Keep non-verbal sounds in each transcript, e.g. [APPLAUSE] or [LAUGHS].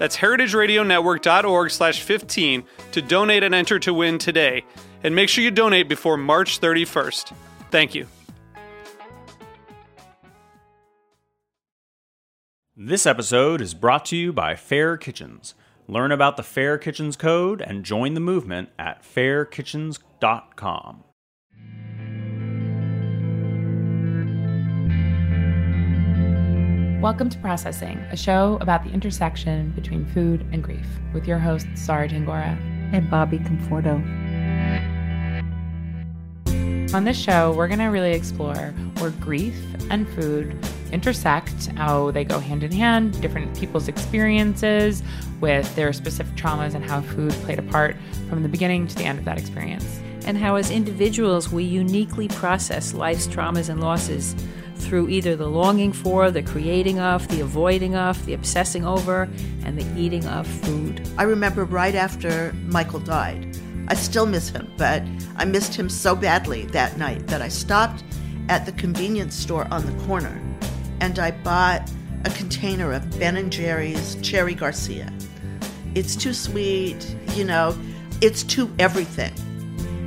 That's heritageradionetwork.org slash 15 to donate and enter to win today. And make sure you donate before March 31st. Thank you. This episode is brought to you by Fair Kitchens. Learn about the Fair Kitchens Code and join the movement at fairkitchens.com. Welcome to Processing, a show about the intersection between food and grief, with your hosts, Sara Tangora and Bobby Conforto. On this show, we're going to really explore where grief and food intersect, how they go hand in hand, different people's experiences with their specific traumas, and how food played a part from the beginning to the end of that experience. And how, as individuals, we uniquely process life's traumas and losses through either the longing for, the creating of, the avoiding of, the obsessing over, and the eating of food. I remember right after Michael died. I still miss him, but I missed him so badly that night that I stopped at the convenience store on the corner and I bought a container of Ben and Jerry's Cherry Garcia. It's too sweet, you know, it's too everything.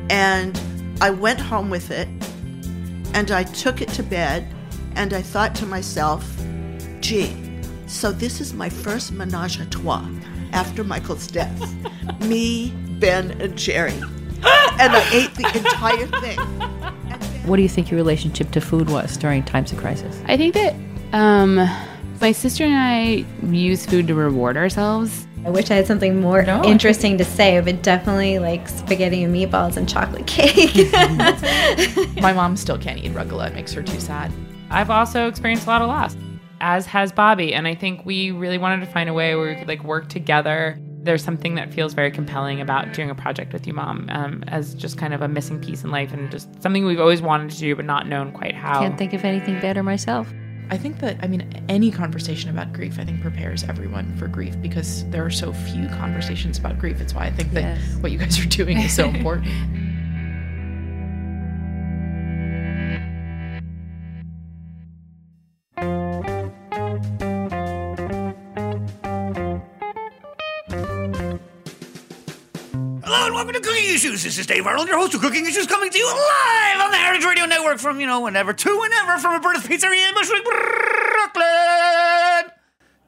And I went home with it and I took it to bed and I thought to myself, gee, so this is my first menage a trois after Michael's death. [LAUGHS] Me, Ben, and Jerry. And I ate the entire thing. What do you think your relationship to food was during times of crisis? I think that um, my sister and I use food to reward ourselves. I wish I had something more No, interesting to say, but definitely like spaghetti and meatballs and chocolate cake. [LAUGHS] [LAUGHS] My mom still can't eat rucola. It makes her too sad. I've also experienced a lot of loss, as has Bobby. And I think we really wanted to find a way where we could like work together. There's something that feels very compelling about doing a project with you, Mom, um, as just kind of a missing piece in life and just something we've always wanted to do but not known quite how. Can't think of anything better myself. I think that, I mean, any conversation about grief, I think prepares everyone for grief because there are so few conversations about grief. It's why I think that Yes. what you guys are doing is so [LAUGHS] important. Cooking Issues. This is Dave Arnold, your host of Cooking Issues, coming to you live on the Heritage Radio Network from, you know, whenever to whenever from a Roberta's Pizzeria in Bushwick, Brooklyn.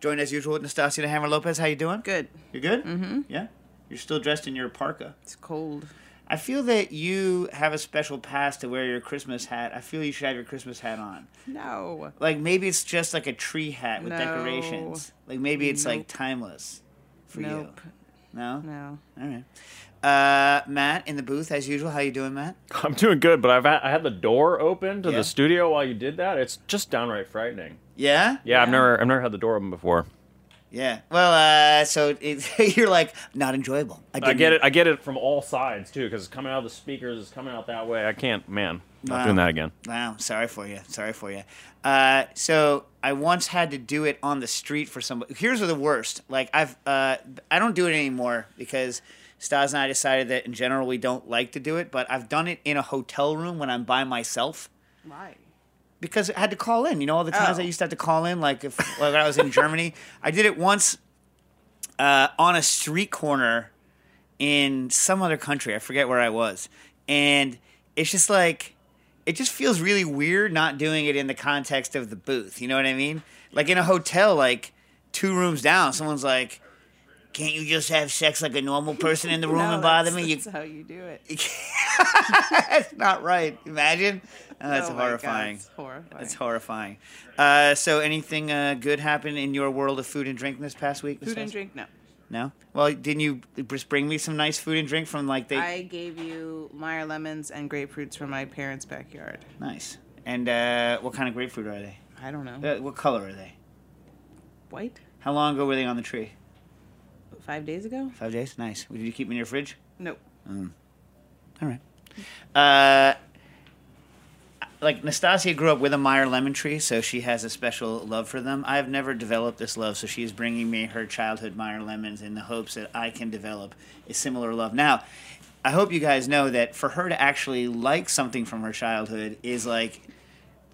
Joined as usual with Nastassia the Hammer Lopez. How you doing? Good. You good? Mm-hmm. Yeah? You're still dressed in your parka. It's cold. I feel that you have a special pass to wear your Christmas hat. I feel you should have your Christmas hat on. No. Like maybe it's just like a tree hat with No. decorations. Like maybe it's like timeless for Nope. you. No? No. All right. Uh, Matt in the booth as usual. How you doing, Matt? [LAUGHS] I'm doing good, but I've had, I had the door open to Yeah. the studio while you did that. It's just downright frightening. Yeah. Yeah, I've never I've never had the door open before. Yeah. Well, uh, so it, [LAUGHS] you're like not enjoyable. I didn't- get it. I get it from all sides too, because it's coming out of the speakers. It's coming out that way. I can't, man. Not Wow. doing that again. Wow. Sorry for you. Sorry for you. Uh, so I once had to do it on the street for somebody. Here's the worst. Like I've, uh, I don't do it anymore because Stas and I decided that in general we don't like to do it. But I've done it in a hotel room when I'm by myself. Why? because I had to call in. You know, all the times Oh. I used to have to call in, like if like when I was in Germany, [LAUGHS] I did it once uh, on a street corner in some other country. I forget where I was, and it's just like it just feels really weird not doing it in the context of the booth. You know what I mean? Like in a hotel, like two rooms down, someone's like. Can't you just have sex like a normal [LAUGHS] person in the room and bother me? You how you do it. [LAUGHS] that's not right. Imagine. Oh, that's Oh my God, horrifying. it's horrifying. That's horrifying. Uh, so, anything uh, good happen in your world of food and drink this past week? Food and drink, no. No. Well, didn't you just bring me some nice food and drink from like they? I gave you Meyer lemons and grapefruits from my parents' backyard. Nice. And uh, what kind of grapefruit are they? I don't know. Uh, what color are they? White? How long ago were they on the tree? Five days ago? Five days. Nice. Did you keep them in your fridge? Nope. Mm. All right. Uh, like Nastassia grew up with a Meyer lemon tree, so she has a special love for them. I've never developed this love, so she's bringing me her childhood Meyer lemons in the hopes that I can develop a similar love. Now, I hope you guys know that for her to actually like something from her childhood is like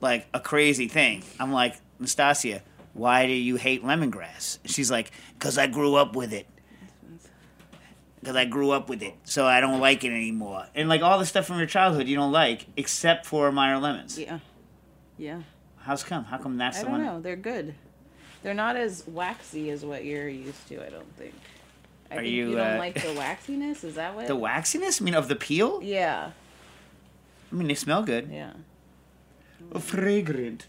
like a crazy thing. I'm like, Nastassia, why do you hate lemongrass? She's like, because I grew up with it. Because I grew up with it, so I don't like it anymore. And like all the stuff from your childhood you don't like, except for Meyer lemons. Yeah. Yeah. How's come? How come that's I the don't know. They're good. They're not as waxy as what you're used to, I don't think. I Are think you, you, don't uh, like the waxiness? Is that what? The waxiness? I mean, of the peel? Yeah. I mean, they smell good. Yeah. Fragrant.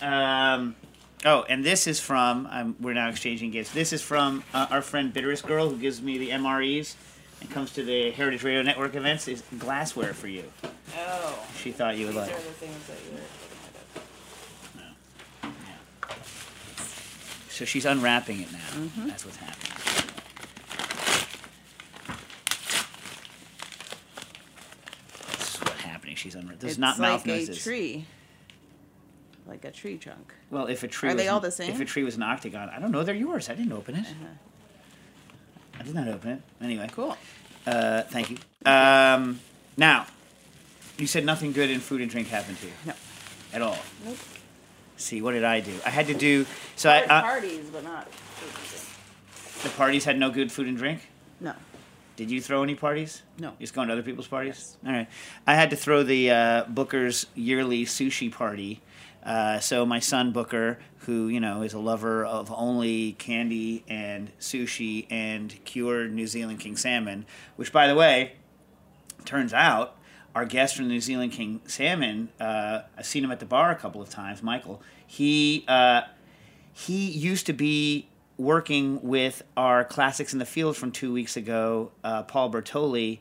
Um, oh, and this is from. Um, we're now exchanging gifts. This is from uh, our friend Bitterest Girl, who gives me the MREs and comes to the Heritage Radio Network events. Is glassware for you. Oh. She thought you would These like. are the things that you were. So she's unwrapping it now. Mm-hmm. That's what's happening. This is what's happening. She's unwrapping. There's it's not mouth like a tree. Like a tree trunk. Well, if a tree Are was they all the same? If a tree was an octagon, I don't know. They're yours. I didn't open it. I did not open it. Anyway. Uh-huh. Cool. Uh, thank you. Um, now, you said nothing good in food and drink happened to you. No. At all. Nope. See, what did I do? I had to do. So I, uh, parties, but not. the parties had no good food and drink. No. Did you throw any parties? No. You just going to other people's parties? All right. I had to throw the uh, Booker's yearly sushi party. Uh, so my son Booker, who you know is a lover of only candy and sushi and cured New Zealand king salmon, which by the way, turns out our guest from New Zealand king salmon, uh, I've seen him at the bar a couple of times. Michael, he uh, he used to be working with our classics in the field from two weeks ago, uh, Paul Bertolli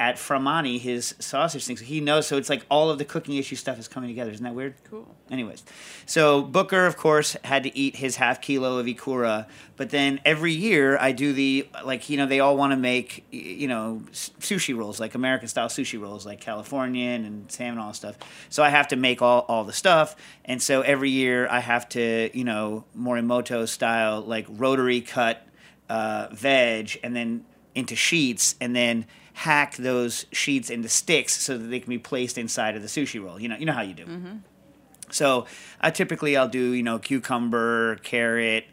at Fra' Mani, his sausage thing. So he knows. So it's like all of the cooking issue stuff is coming together. Isn't that weird? Cool. Anyways, so Booker, of course, had to eat his half kilo of ikura, but then every year I do the like you know they all want to make you know sushi rolls like American style sushi rolls like Californian and salmon all stuff. So I have to make all all the stuff, and so every year I have to you know Morimoto style like rotary cut uh, veg and then into sheets and then hack those sheets into sticks so that they can be placed inside of the sushi roll. You know, you know how you do. So I typically I'll do you know cucumber, carrot,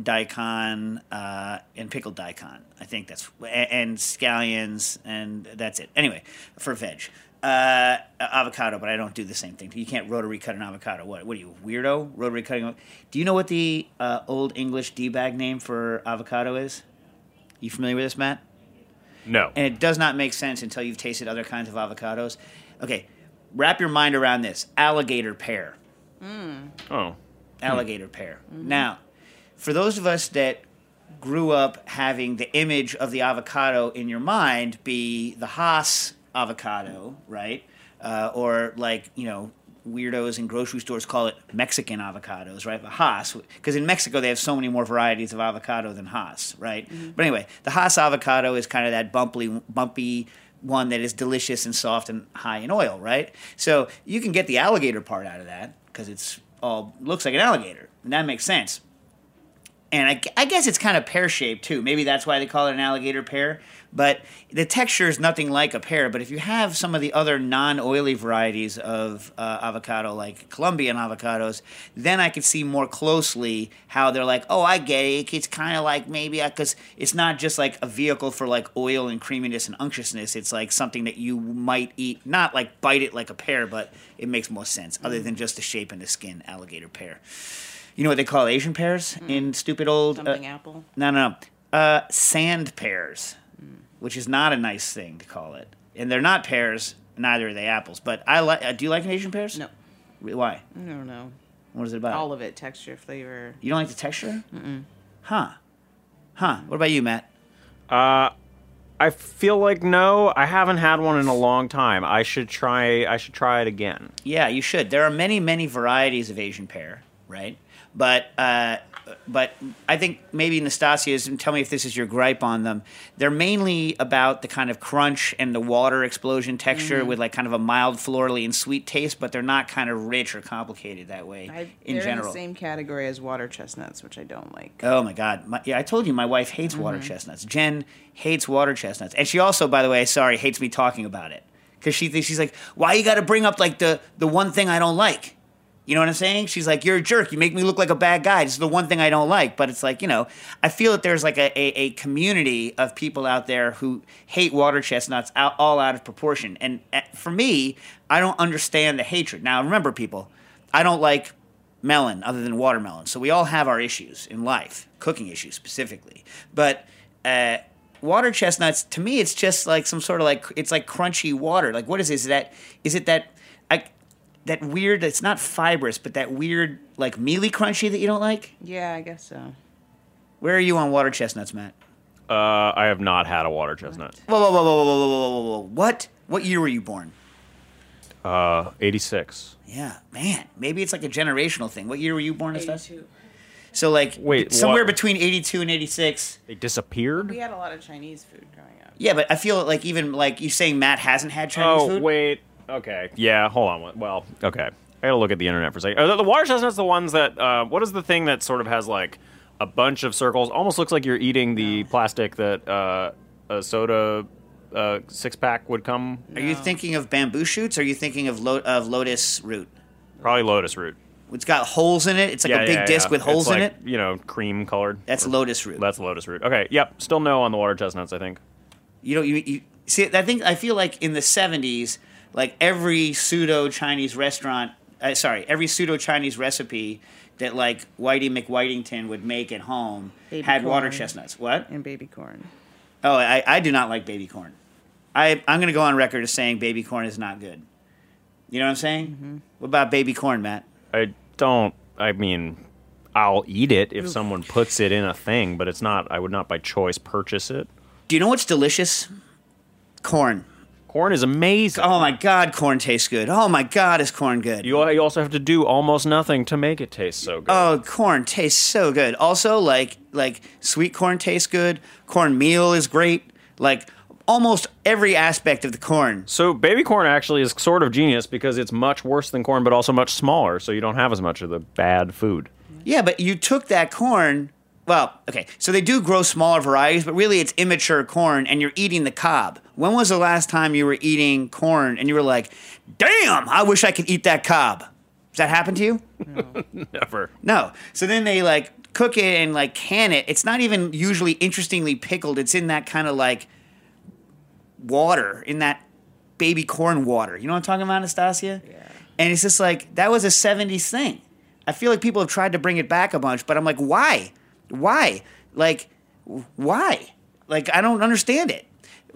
daikon, uh, and pickled daikon. I think that's and scallions, and that's it. Anyway, for veg. Uh, avocado, but I don't do the same thing. You can't rotary cut an avocado. What? What are you weirdo? Rotary cutting? Do you know what the uh, old English d bag name for avocado is? You familiar with this, Matt? No. And it does not make sense until you've tasted other kinds of avocados. Okay, wrap your mind around this: alligator pear Oh. alligator pear. Now, for those of us that grew up having the image of the avocado in your mind be the Hass avocado, right? Uh, or like, you know, weirdos in grocery stores call it Mexican avocados, right? But Hass, because in Mexico they have so many more varieties of avocado than Hass, right? Mm-hmm. But anyway, the Hass avocado is kind of that bumpy, bumpy one that is delicious and soft and high in oil, right? So you can get the alligator part out of that because it's all looks like an alligator, and that makes sense. And I, I guess it's kind of pear shaped too. Maybe that's why they call it an alligator pear. But the texture is nothing like a pear. But if you have some of the other non oily varieties of uh, avocado, like Colombian avocados, then I could see more closely how they're like, oh, I get it. It's kind of like maybe because it's not just like a vehicle for like oil and creaminess and unctuousness. It's like something that you might eat, not like bite it like a pear, but it makes more sense other than just the shape and the skin, alligator pear. You know what they call Asian pears in stupid old uh, apple. no, no, no. Uh, sand pears, which is not a nice thing to call it. and they're not pears. Neither are they apples. But I like. Uh, do you like Asian pears? No. Why? I don't know. What is it about? All of it, texture, flavor. You don't like the texture? Mm-mm. Huh. Huh. What about you, Matt? Uh, I feel like no, I haven't had one in a long time. I should try. I should try it again. Yeah, you should. There are many, many varieties of Asian pear, right? But uh, but I think maybe Nastassia's, and tell me if this is your gripe on them. They're mainly about the kind of crunch and the water explosion texture Mhm. with like kind of a mild florally and sweet taste, but they're not kind of rich or complicated that way I, in they're general. in the same category as water chestnuts, which I don't like. Oh my God! My, yeah, I told you my wife hates water Mhm. chestnuts. Jen hates water chestnuts, and she also, by the way, sorry, hates me talking about it because she thinks she's like, why you got to bring up like the the one thing I don't like. You know what I'm saying? She's like, you're a jerk. You make me look like a bad guy. This is the one thing I don't like. But it's like, you know, I feel that there's like a, a, a community of people out there who hate water chestnuts out, all out of proportion. And uh, for me, I don't understand the hatred. Now, remember, people, I don't like melon other than watermelon. So we all have our issues in life, cooking issues specifically. But uh, water chestnuts, to me, it's just like some sort of like it's like crunchy water. Like what is this? Is that is it that that weird. It's not fibrous, but that weird like mealy crunchy that you don't like. Yeah, I guess so. Where are you on water chestnuts, Matt? Uh, I have not had a water chestnut. Whoa, whoa, whoa, whoa, whoa, whoa, whoa, whoa! What? What year were you born? Uh, eighty-six. Yeah, man. Maybe it's like a generational thing. What year were you born, Estelle? So like, wait, somewhere what? between eighty-two and eighty-six, they disappeared. We had a lot of Chinese food growing up. Yeah, but I feel like even like you saying Matt hasn't had Chinese oh, food. Oh wait, Okay. Yeah, hold on. Well, okay. I gotta look at the internet for a second. Are the, the water chestnuts the ones that, uh, what is the thing that sort of has like a bunch of circles? Almost looks like you're eating the plastic that uh, a soda uh, six pack would come. Are you thinking of bamboo shoots? Or are you thinking of lo- of lotus root? Probably lotus root. It's got holes in it. It's like Yeah, a big yeah, disc yeah. with holes It's in like, it. You know, cream colored. That's lotus root. That's lotus root. Okay. Yep. Still no on the water chestnuts. I think. You know, you, you see. I think I feel like in the '70s, like every pseudo Chinese restaurant, uh, sorry, every pseudo Chinese recipe that like Whitey McWhitington would make at home Baby had water corn. chestnuts. What? And baby corn. Oh, I, I do not like baby corn. I I'm going to go on record as saying baby corn is not good. You know what I'm saying? Mm-hmm. What about baby corn, Matt? I don't. I mean, I'll eat it if someone puts it in a thing, but it's not. I would not by choice purchase it. Do you know what's delicious? Corn. Corn is amazing. Oh my God, corn tastes good. Oh my God, is corn good? You, you also have to do almost nothing to make it taste so good. Oh, corn tastes so good. Also, like like sweet corn tastes good. Corn meal is great. Like almost every aspect of the corn. So baby corn actually is sort of genius because it's much worse than corn, but also much smaller. So you don't have as much of the bad food. Yeah, but you took that corn. Well, okay, so they do grow smaller varieties, but really it's immature corn, and you're eating the cob. When was the last time you were eating corn and you were like, "Damn, I wish I could eat that cob"? Does that happen to you? No. [LAUGHS] Never. No. So then they like cook it and like can it. It's not even usually interestingly pickled. It's in that kind of like water, in that baby corn water. You know what I'm talking about, Anastasia? Yeah. And it's just like that was a 70s thing. I feel like people have tried to bring it back a bunch, but I'm like, why? Why? Like, why? Like, I don't understand it.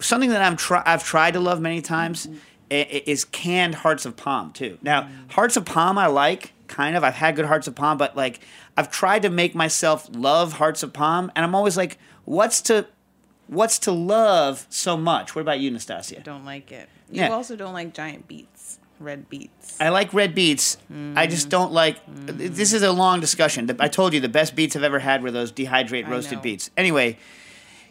Something that I'm try- I've tried to love many times i- i- is canned hearts of palm too. Now, hearts of palm I like kind of. I've had good hearts of palm, but like I've tried to make myself love hearts of palm, and I'm always like, what's to what's to love so much? What about you, Nastassia? Don't like it. You Yeah. also don't like giant beets, red beets. I like red beets. I just don't like. This is a long discussion. I told you the best beets I've ever had were those dehydrate roasted beets. Anyway,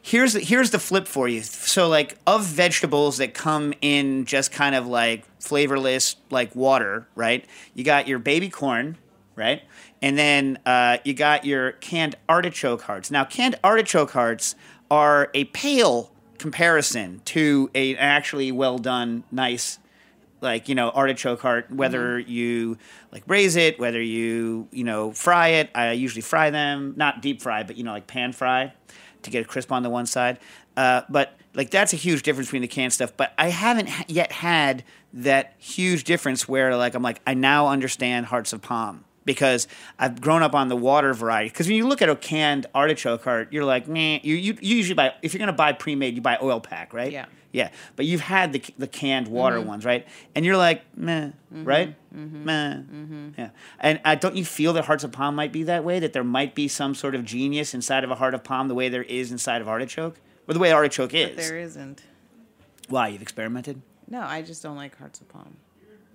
here's the, here's the flip for you. So like of vegetables that come in just kind of like flavorless like water, right? You got your baby corn, right? And then uh, you got your canned artichoke hearts. Now canned artichoke hearts are a pale comparison to a an actually well done, nice like you know artichoke heart whether you like braise it whether you you know fry it. I usually fry them not deep fry but you know like pan fry to get it crisp on the one side. Uh, but like that's a huge difference between the canned stuff. But i haven't yet had that huge difference where like i'm like i now understand hearts of palm because I've grown up on the water variety. Because when you look at a canned artichoke heart, you're like, man, you, you, you usually buy if you're gonna buy pre-made, you buy oil pack, right? Yeah. Yeah, but you've had the the canned water mm-hmm. ones, right? And you're like, meh, mm-hmm. right? Mm-hmm. Meh. Yeah. And uh, don't you feel that hearts of palm might be that way? That there might be some sort of genius inside of a heart of palm, the way there is inside of artichoke, or the way artichoke is. But there isn't. Why you've experimented? No, I just don't like hearts of palm.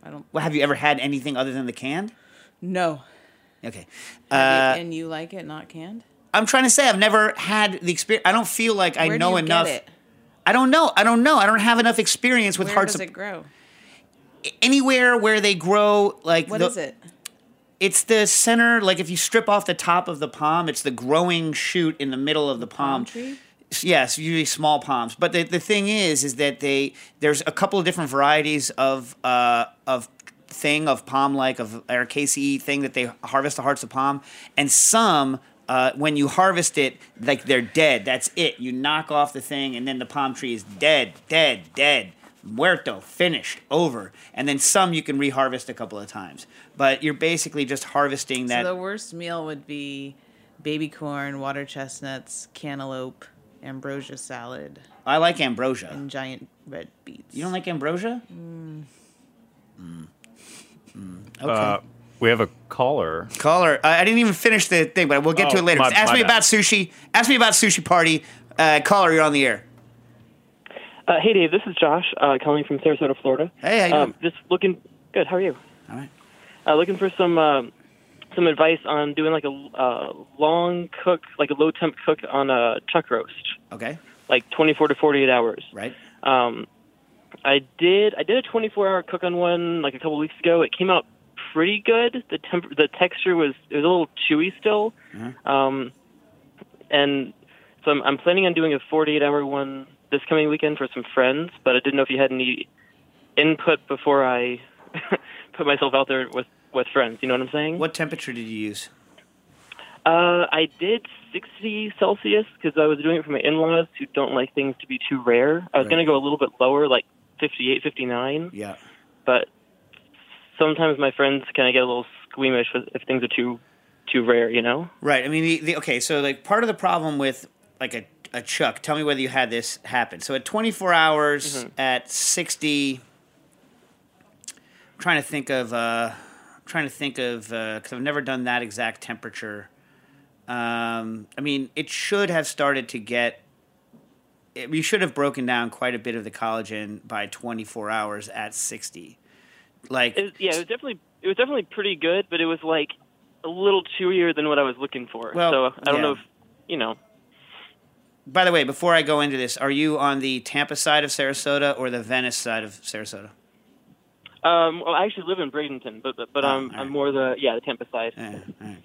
I don't. Well, have you ever had anything other than the canned? No. Okay. Uh, you- and you like it not canned? I'm trying to say I've never had the experience. I don't feel like I Where do know you enough. Get it? I don't know. I don't know. I don't have enough experience with Where hearts does of it grow? anywhere where they grow like What the, is it? It's the center. Like if you strip off the top of the palm, it's the growing shoot in the middle of the palm. Palm tree? Yes, usually small palms. But the, the thing is, is that they there's a couple of different varieties of uh, of thing of palm like of or KCE thing that they harvest the hearts of palm, and some. Uh, when you harvest it, like they're dead. That's it. You knock off the thing, and then the palm tree is dead, dead, dead, muerto, finished, over. And then some you can reharvest a couple of times. But you're basically just harvesting that. So the worst meal would be baby corn, water chestnuts, cantaloupe, ambrosia salad, I like ambrosia. and giant red beets. You don't like ambrosia? Mm. Okay. Uh, we have a caller. Caller, I I didn't even finish the thing, but we'll get to Oh, it later. my- Ask my me bad. about sushi. Ask me about sushi party. Uh, caller, you're on the air. Uh, hey, Dave. This is Josh uh, calling from Sarasota, Florida. Hey, how you um, Just looking good. How are you? All right. Uh, looking for some um some advice on doing like a uh, long cook, like a low temp cook on a chuck roast, Okay. like 24 to 48 hours. Right. Um, I did I did a 24 hour cook on one like a couple weeks ago. It came out pretty good. The temp- the texture was it was a little chewy still. Um, and so I'm, I'm planning on doing a 48 hour one this coming weekend for some friends, but I didn't know if you had any input before I [LAUGHS] put myself out there with with friends. You know what I'm saying? What temperature did you use? Uh, I did 60 Celsius because I was doing it for my in-laws who don't like things to be too rare. I was Right. going to go a little bit lower, like 58, 59, Yeah. but sometimes my friends kind of get a little squeamish if things are too too rare, you know? Right. I mean, the, the, okay. So, like, part of the problem with like a, a chuck. Tell me whether you had this happen. So, at 24 hours Mm-hmm. at 60. I'm trying to think of. Uh, I'm trying to think of because I've never done that exact temperature. Um, I mean, it should have started to get. It, we should have broken down quite a bit of the collagen by 24 hours at 60. Like, It, yeah, it was definitely it was definitely pretty good, but it was like a little chewier than what I was looking for. Well, so I don't yeah. know if you know. By the way, before I go into this, are you on the Tampa side of Sarasota or the Venice side of Sarasota? Um, well, I actually live in Bradenton, but but, but Oh, I'm all I'm more the yeah the Tampa side.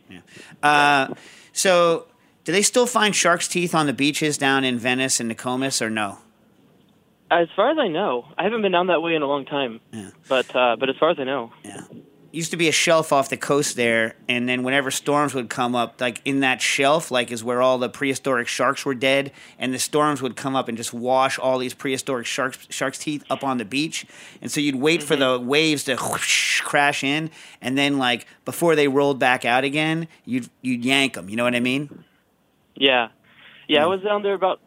Yeah. Uh, so, do they still find shark's teeth on the beaches down in Venice and Nokomis, or no? As far as I know, I haven't been down that way in a long time. Yeah. But uh, but as far as I know, yeah. Used to be a shelf off the coast there, and then whenever storms would come up, like in that shelf, like is where all the prehistoric sharks were dead, and the storms would come up and just wash all these prehistoric sharks sharks teeth up on the beach, and so you'd wait for the waves to whoosh, crash in, and then like before they rolled back out again, you'd you'd yank them. You know what I mean? Yeah, yeah, I was down there about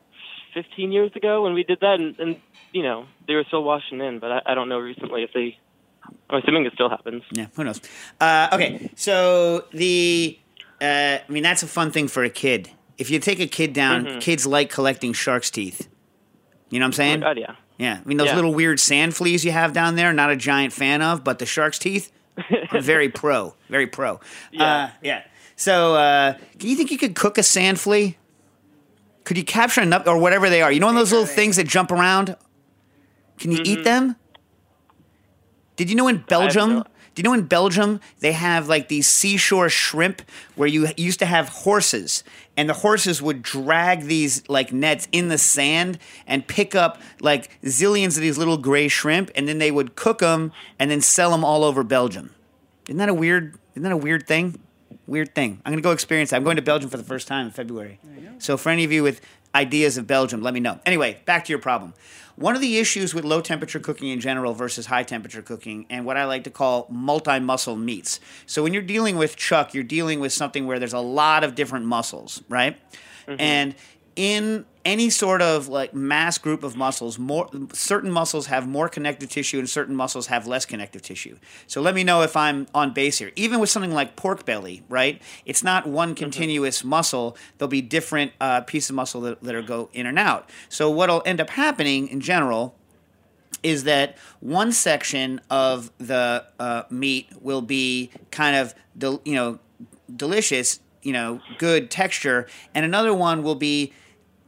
15 years ago when we did that, and, and you know they were still washing in, but I, I don't know recently if they. I'm assuming it still happens. Yeah, who knows? Uh, okay, so the uh, I mean that's a fun thing for a kid. If you take a kid down, Mhm. kids like collecting shark's teeth. You know what I'm saying? Oh, yeah. Yeah, I mean those Yeah. little weird sand fleas you have down there. Not a giant fan of, but the shark's teeth, I'm [LAUGHS] very pro, very pro. Yeah. uh, yeah. So, uh, do you think you could cook a sand flea? Could you capture enough or whatever they are? You know those little things that jump around. Can you Mm-hmm. eat them? Did you know in Belgium? Do you know in Belgium they have like these seashore shrimp where you used to have horses and the horses would drag these like nets in the sand and pick up like zillions of these little gray shrimp and then they would cook them and then sell them all over Belgium. Isn't that a weird? Isn't that a weird thing? Weird thing. I'm going to go experience that. I'm going to Belgium for the first time in February. So for any of you with ideas of Belgium, let me know. Anyway, back to your problem. One of the issues with low temperature cooking in general versus high temperature cooking, and what I like to call multi muscle meats. So when you're dealing with chuck, you're dealing with something where there's a lot of different muscles, right? Mm-hmm. And in any sort of like mass group of muscles, more certain muscles have more connective tissue and certain muscles have less connective tissue. So let me know if I'm on base here. Even with something like pork belly, right? It's not one continuous muscle. There'll be different uh, pieces of muscle that, that are go in and out. So what'll end up happening in general is that one section of the uh, meat will be kind of del- you know delicious, you know, good texture, and another one will be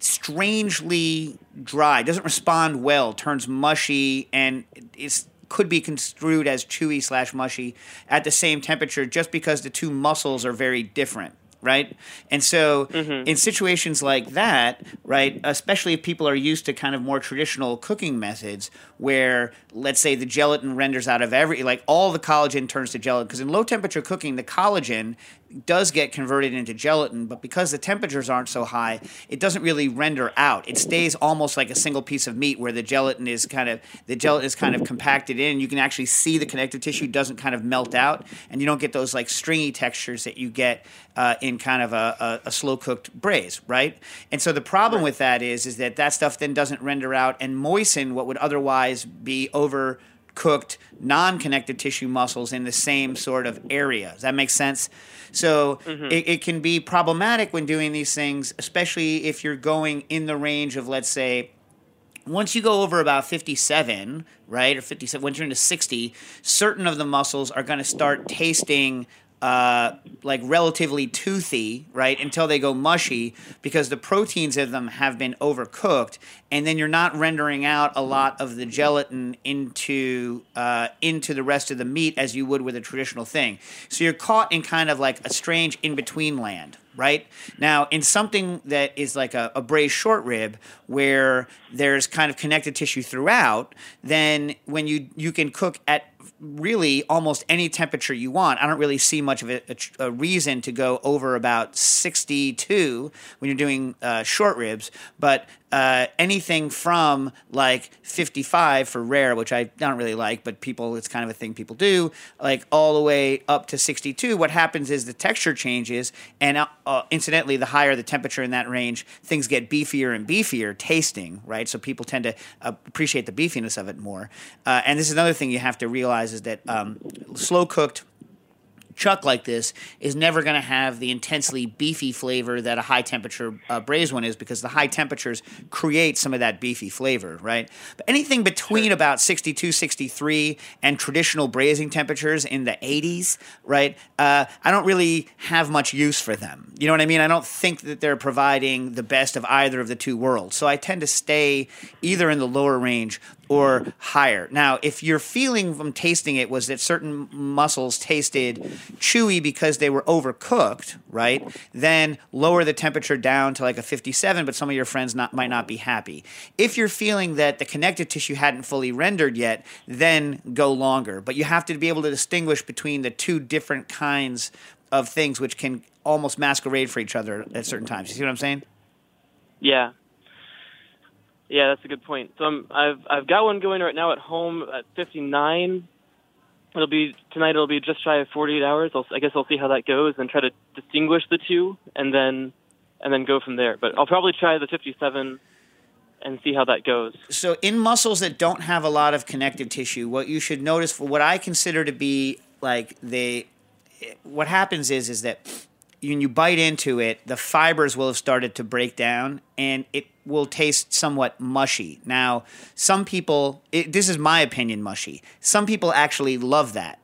strangely dry, doesn't respond well, turns mushy, and is could be construed as chewy slash mushy at the same temperature just because the two muscles are very different right? And so, mm-hmm. in situations like that, right, especially if people are used to kind of more traditional cooking methods, where let's say the gelatin renders out of every, like all the collagen turns to gelatin, because in low temperature cooking, the collagen does get converted into gelatin, but because the temperatures aren't so high, it doesn't really render out. It stays almost like a single piece of meat where the gelatin is kind of the gelatin is kind of compacted in. You can actually see the connective tissue doesn't kind of melt out, and you don't get those like stringy textures that you get uh, in kind of a, a, a slow cooked braise, right? And so the problem with that is is that that stuff then doesn't render out and moisten what would otherwise be over cooked non-connective tissue muscles in the same sort of area. Does that make sense? So mm-hmm. it, it can be problematic when doing these things, especially if you're going in the range of, let's say, once you go over about 57, right, or 57, once you're into 60, certain of the muscles are going to start tasting uh, like relatively toothy, right, until they go mushy because the proteins of them have been overcooked, and then you're not rendering out a lot of the gelatin into uh, into the rest of the meat as you would with a traditional thing. So you're caught in kind of like a strange in between land, right? Now, in something that is like a, a braised short rib, where there's kind of connective tissue throughout, then when you you can cook at really almost any temperature you want. I don't really see much of a, a, a reason to go over about 62 when you're doing uh, short ribs, but uh, anything from like 55 for rare, which I don't really like, but people, it's kind of a thing people do, like all the way up to 62. What happens is the texture changes, and uh, uh, incidentally, the higher the temperature in that range, things get beefier and beefier tasting, right? So people tend to uh, appreciate the beefiness of it more. Uh, and this is another thing you have to realize is that um, slow cooked chuck like this is never going to have the intensely beefy flavor that a high temperature uh, braised one is because the high temperatures create some of that beefy flavor, right? But anything between about 62, 63 and traditional braising temperatures in the 80s, right? Uh, I don't really have much use for them. You know what I mean? I don't think that they're providing the best of either of the two worlds. So I tend to stay either in the lower range or higher. Now, if your feeling from tasting it was that certain muscles tasted chewy because they were overcooked, right? Then lower the temperature down to like a 57, but some of your friends not, might not be happy. If you're feeling that the connective tissue hadn't fully rendered yet, then go longer. But you have to be able to distinguish between the two different kinds of things which can almost masquerade for each other at certain times. You see what I'm saying? Yeah. Yeah, that's a good point. So I'm, I've I've got one going right now at home at 59. It'll be tonight. It'll be just shy of 48 hours. I'll, I guess I'll see how that goes and try to distinguish the two, and then and then go from there. But I'll probably try the 57 and see how that goes. So, in muscles that don't have a lot of connective tissue, what you should notice for what I consider to be like the what happens is is that when you bite into it, the fibers will have started to break down, and it will taste somewhat mushy. Now, some people, it, this is my opinion, mushy. Some people actually love that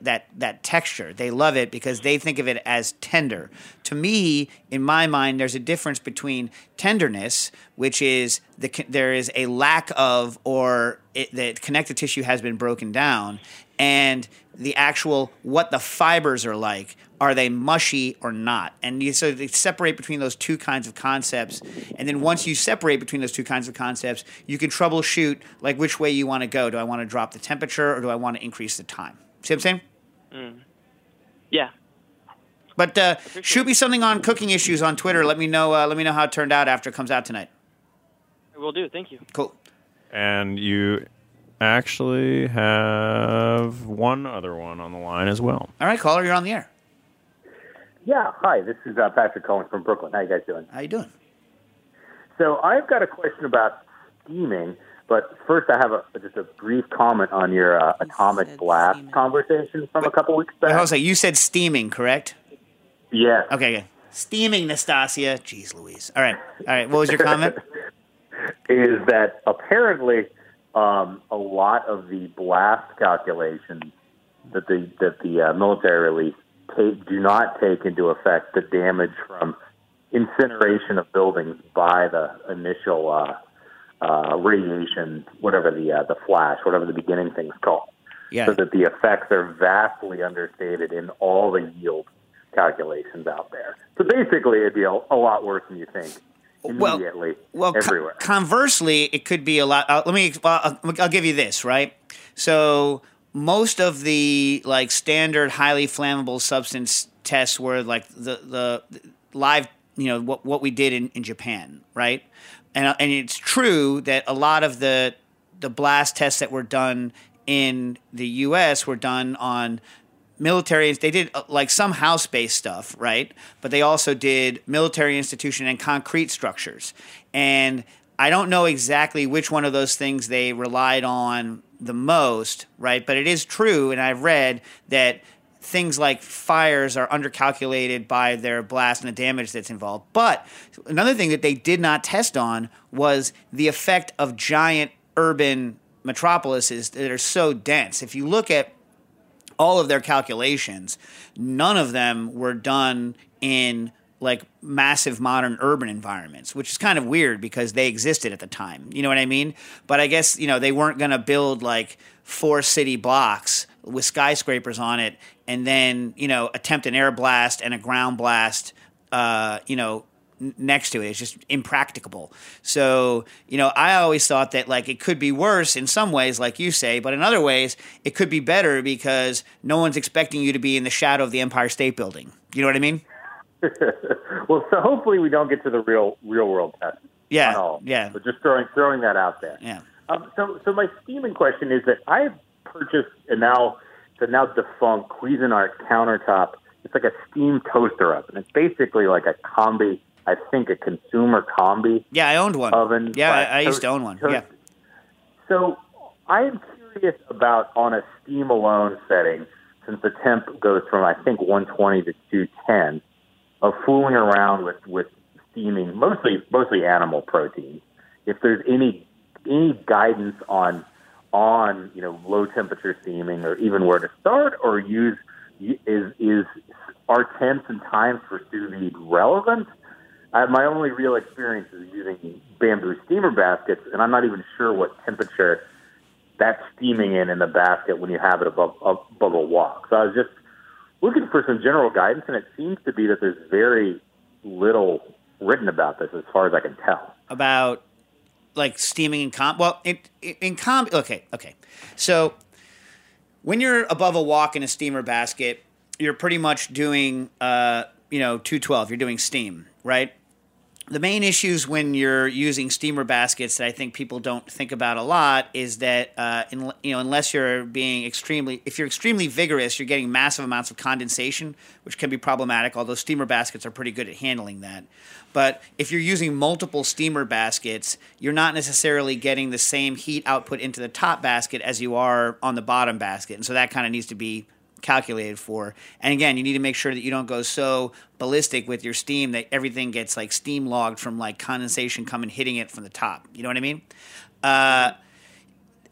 that that texture. They love it because they think of it as tender. To me, in my mind, there's a difference between tenderness, which is the there is a lack of or it, the connective tissue has been broken down, and the actual what the fibers are like. Are they mushy or not? And you so they separate between those two kinds of concepts. And then once you separate between those two kinds of concepts, you can troubleshoot like which way you want to go. Do I want to drop the temperature or do I want to increase the time? See what I'm saying? Mm. Yeah. But uh, shoot me something on cooking issues on Twitter. Let me know. Uh, let me know how it turned out after it comes out tonight. It will do. Thank you. Cool. And you actually have one other one on the line as well. All right, caller, you're on the air. Yeah, hi. This is uh, Patrick Cohen from Brooklyn. How you guys doing? How you doing? So I've got a question about steaming, but first I have a just a brief comment on your uh, atomic blast conversation from a couple weeks back. Wait, on. You said steaming, correct? Yeah. Okay, good. Steaming, Nastassia. Jeez Louise. All right. All right. What was your comment? [LAUGHS] is that apparently um, a lot of the blast calculations that the that the uh, military release take, do not take into effect the damage from incineration of buildings by the initial uh, uh, radiation, whatever the uh, the flash, whatever the beginning thing's called. Yeah. So that the effects are vastly understated in all the yield calculations out there. So basically, it'd be a, a lot worse than you think Well- immediately well, co- everywhere. conversely, it could be a lot. Uh, let me. Well, I'll, I'll give you this right. So most of the like standard highly flammable substance tests were like the the live. You know what what we did in, in Japan, right? And and it's true that a lot of the the blast tests that were done in the U.S. were done on military they did uh, like some house based stuff right but they also did military institution and concrete structures and i don't know exactly which one of those things they relied on the most right? But it is true and i've read that things like fires are undercalculated by their blast and the damage that's involved. But another thing that they did not test on was the effect of giant urban metropolises that are so dense. If you look at all of their calculations, none of them were done in like massive modern urban environments, which is kind of weird because they existed at the time. You know what I mean? But I guess, you know, they weren't going to build like four city blocks with skyscrapers on it and then, you know, attempt an air blast and a ground blast, uh, you know, next to it. It's just impracticable. So, you know, I always thought that like it could be worse in some ways, like you say, but in other ways, it could be better because no one's expecting you to be in the shadow of the Empire State Building. You know what I mean? [LAUGHS] well, so hopefully we don't get to the real real world test. Yeah, all. yeah. But just throwing throwing that out there. Yeah. Um, so so my steaming question is that I purchased a now the now defunct Cuisinart countertop. It's like a steam toaster oven. It's basically like a combi. I think a consumer combi. Yeah, I owned one. Oven. Yeah, I, I used to own one. toast- Yeah. So I am curious about on a steam alone setting, since the temp goes from I think 120 to 210, of fooling around with with steaming mostly mostly animal protein. If there's any any guidance on on you know low temperature steaming or even where to start or use is is are temps and times for sous vide relevant? I, my only real experience is using bamboo steamer baskets, and I'm not even sure what temperature that's steaming in in the basket when you have it above above a wok. So I was just looking for some general guidance, and it seems to be that there's very little written about this, as far as I can tell. about like steaming in comp. Well, in in comp. Okay, okay. So when you're above a wok in a steamer basket, you're pretty much doing uh, you know 212. You're doing steam, right? The main issues when you're using steamer baskets that I think people don't think about a lot is that uh, in, you know unless you're being extremely if you're extremely vigorous, you're getting massive amounts of condensation, which can be problematic. Although steamer baskets are pretty good at handling that. But if you're using multiple steamer baskets, you're not necessarily getting the same heat output into the top basket as you are on the bottom basket, and so that kind of needs to be calculated for. And again, you need to make sure that you don't go so ballistic with your steam that everything gets like steam logged from like condensation coming hitting it from the top. You know what I mean? Uh,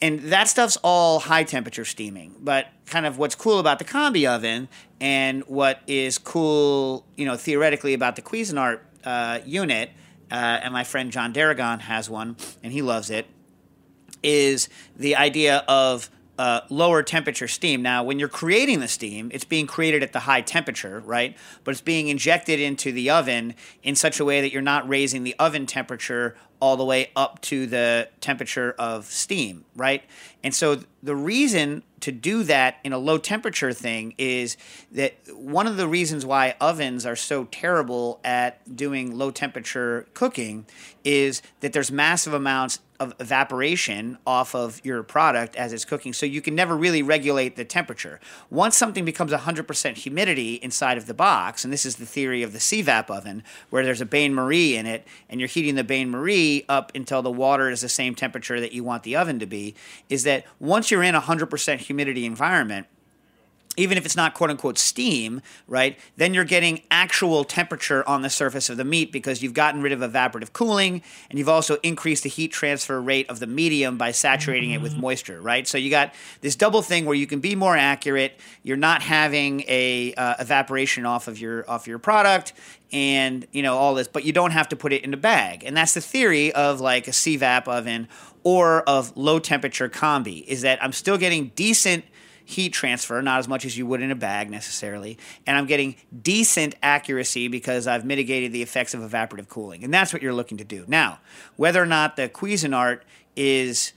and that stuff's all high temperature steaming. But kind of what's cool about the combi oven and what is cool, you know, theoretically about the Cuisinart uh, unit, uh, and my friend John Deragon has one, and he loves it, is the idea of uh, lower temperature steam. Now, when you're creating the steam, it's being created at the high temperature, right? But it's being injected into the oven in such a way that you're not raising the oven temperature all the way up to the temperature of steam, right? And so the reason to do that in a low temperature thing is that one of the reasons why ovens are so terrible at doing low temperature cooking is that there's massive amounts of evaporation off of your product as it's cooking. So you can never really regulate the temperature. Once something becomes 100% humidity inside of the box, and this is the theory of the CVAP oven, where there's a bain marie in it, and you're heating the bain marie up until the water is the same temperature that you want the oven to be, is that once you're in a 100% humidity environment, even if it's not quote unquote steam, right, then you're getting actual temperature on the surface of the meat because you've gotten rid of evaporative cooling and you've also increased the heat transfer rate of the medium by saturating it with moisture, right? So you got this double thing where you can be more accurate. You're not having a uh, evaporation off of your off your product and you know all this, but you don't have to put it in a bag. And that's the theory of like a CVAP oven or of low temperature combi is that I'm still getting decent heat transfer, not as much as you would in a bag necessarily, and I'm getting decent accuracy because I've mitigated the effects of evaporative cooling. And that's what you're looking to do. Now, whether or not the Cuisinart is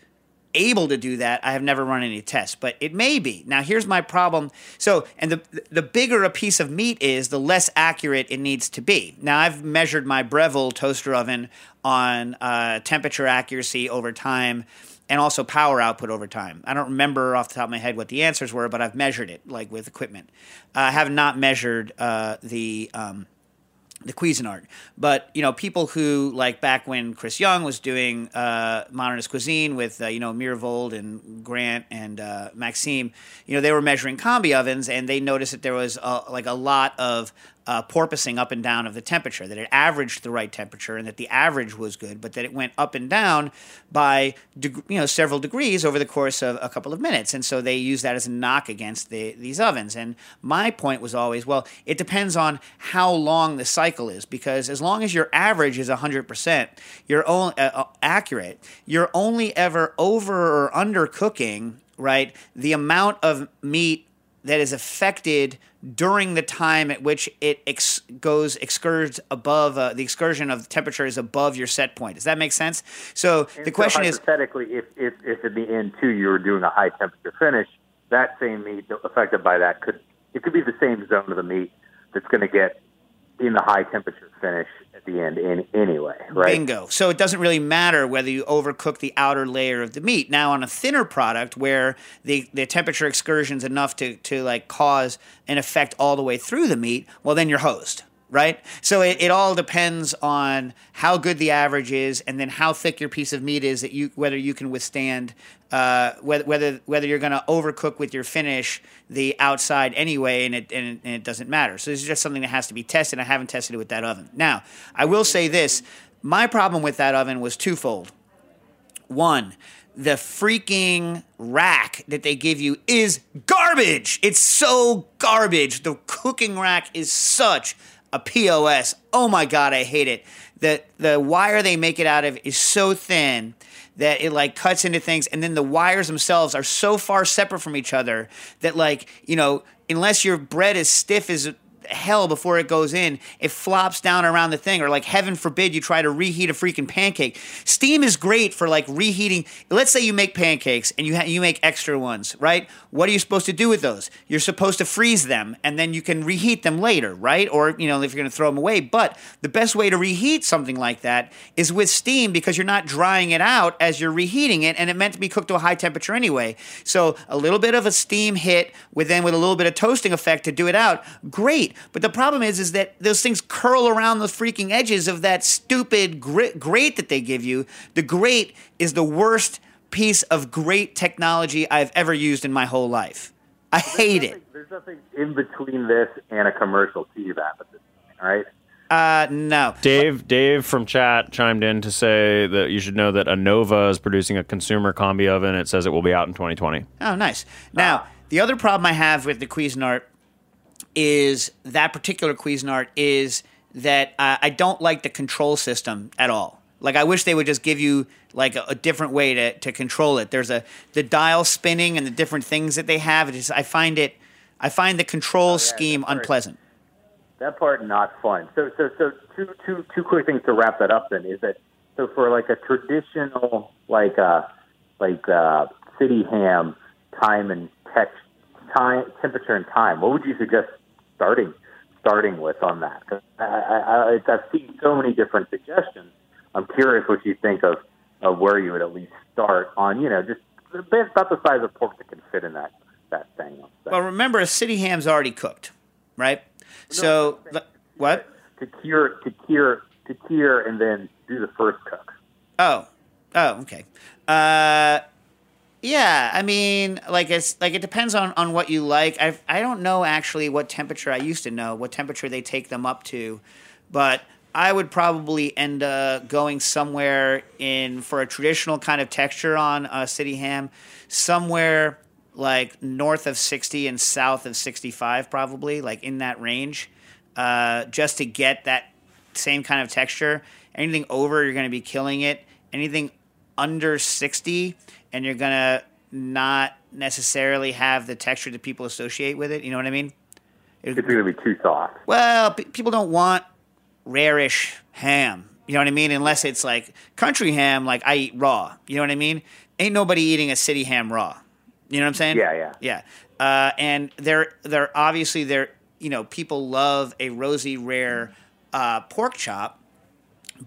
able to do that, I have never run any tests, but it may be. Now, here's my problem. So, and the the bigger a piece of meat is, the less accurate it needs to be. Now, I've measured my Breville toaster oven on uh, temperature accuracy over time and also power output over time. I don't remember off the top of my head what the answers were, but I've measured it like with equipment. I have not measured uh, the um, the Cuisinart. But you know, people who like back when Chris Young was doing uh, Modernist Cuisine with uh, you know Myhrvold and Grant and uh, Maxime, you know, they were measuring combi ovens and they noticed that there was like a lot of uh, porpoising up and down of the temperature, that it averaged the right temperature, and that the average was good, but that it went up and down by deg- you know several degrees over the course of a couple of minutes, and so they use that as a knock against the, these ovens. And my point was always, well, it depends on how long the cycle is, because as long as your average is 100%, you're only uh, uh, accurate, you're only ever over or under cooking, right? The amount of meat that is affected during the time at which it ex- goes excursions above uh, the excursion of the temperature is above your set point. Does that make sense? So And the question so is, hypothetically, if, if if in the end too you were doing a high temperature finish, that same meat affected by that could it could be the same zone of the meat that's going to get in the high temperature finish at the end in anyway, right? Bingo. So it doesn't really matter whether you overcook the outer layer of the meat. Now on a thinner product where the, the temperature excursion's enough to, to like cause an effect all the way through the meat, well then you're hosed. Right? So it, it all depends on how good the average is and then how thick your piece of meat is that you whether you can withstand uh, whether whether whether you're going to overcook with your finish the outside anyway, and it, and and it doesn't matter. So this is just something that has to be tested. I haven't tested it with that oven. Now, I will say this: my problem with that oven was twofold. One, the freaking rack that they give you is garbage. It's so garbage. The cooking rack is such a POS. Oh my god, I hate it. The the wire they make it out of is so thin that it like cuts into things and then the wires themselves are so far separate from each other that like, you know, unless your bread is stiff as hell before it goes in, it flops down around the thing. Or like heaven forbid you try to reheat a freaking pancake. Steam is great for like reheating. Let's say you make pancakes and you ha- you make extra ones, right? What are you supposed to do with those? You're supposed to freeze them and then you can reheat them later, right? Or you know if you're going to throw them away. But the best way to reheat something like that is with steam because you're not drying it out as you're reheating it, and it meant to be cooked to a high temperature anyway. So a little bit of a steam hit with then with a little bit of toasting effect to do it out, great. But the problem is, is that those things curl around the freaking edges of that stupid grit, grate that they give you. The grate is the worst piece of great technology I've ever used in my whole life. I hate it. There's nothing in between this and a commercial CVAP at this point, all right? Uh, no. Dave, Dave from chat chimed in to say that you should know that Anova is producing a consumer combi oven. It says it will be out in 2020. Oh, nice. Now, the other problem I have with the Cuisinart is that particular Cuisinart is that uh, I don't like the control system at all. Like I wish they would just give you like a, a different way to, to control it. There's a the dial spinning and the different things that they have. It is I find it I find the control scheme unpleasant. That part not fun. So so so two two two quick things to wrap that up then is that so for like a traditional like uh like uh city ham time and text, time, temperature, and time. What would you suggest starting starting with on that? I, I, I, I've seen so many different suggestions. I'm curious what you think of of where you would at least start on. You know, just about the size of pork that can fit in that that thing. Well, remember, a city ham's already cooked, right? So, le- what? To cure, to cure, to cure, and then do the first cook. Oh, oh, okay. Uh, yeah, I mean, like it's like it depends on on what you like. I I don't know actually what temperature I used to know what temperature they take them up to, but I would probably end up going somewhere in for a traditional kind of texture on a city ham, somewhere like north of 60 and south of 65 probably like in that range uh, just to get that same kind of texture anything over you're going to be killing it anything under 60 and you're to not necessarily have the texture that people associate with it you know what i mean It's to be too soft. well, p- people don't want rarish ham. You know what I mean? Unless it's like country ham, like I eat raw. You know what I mean? Ain't nobody eating a city ham raw. You know what I'm saying? Yeah, yeah. yeah. Uh, and they're they're obviously they're you know people love a rosy rare uh, pork chop,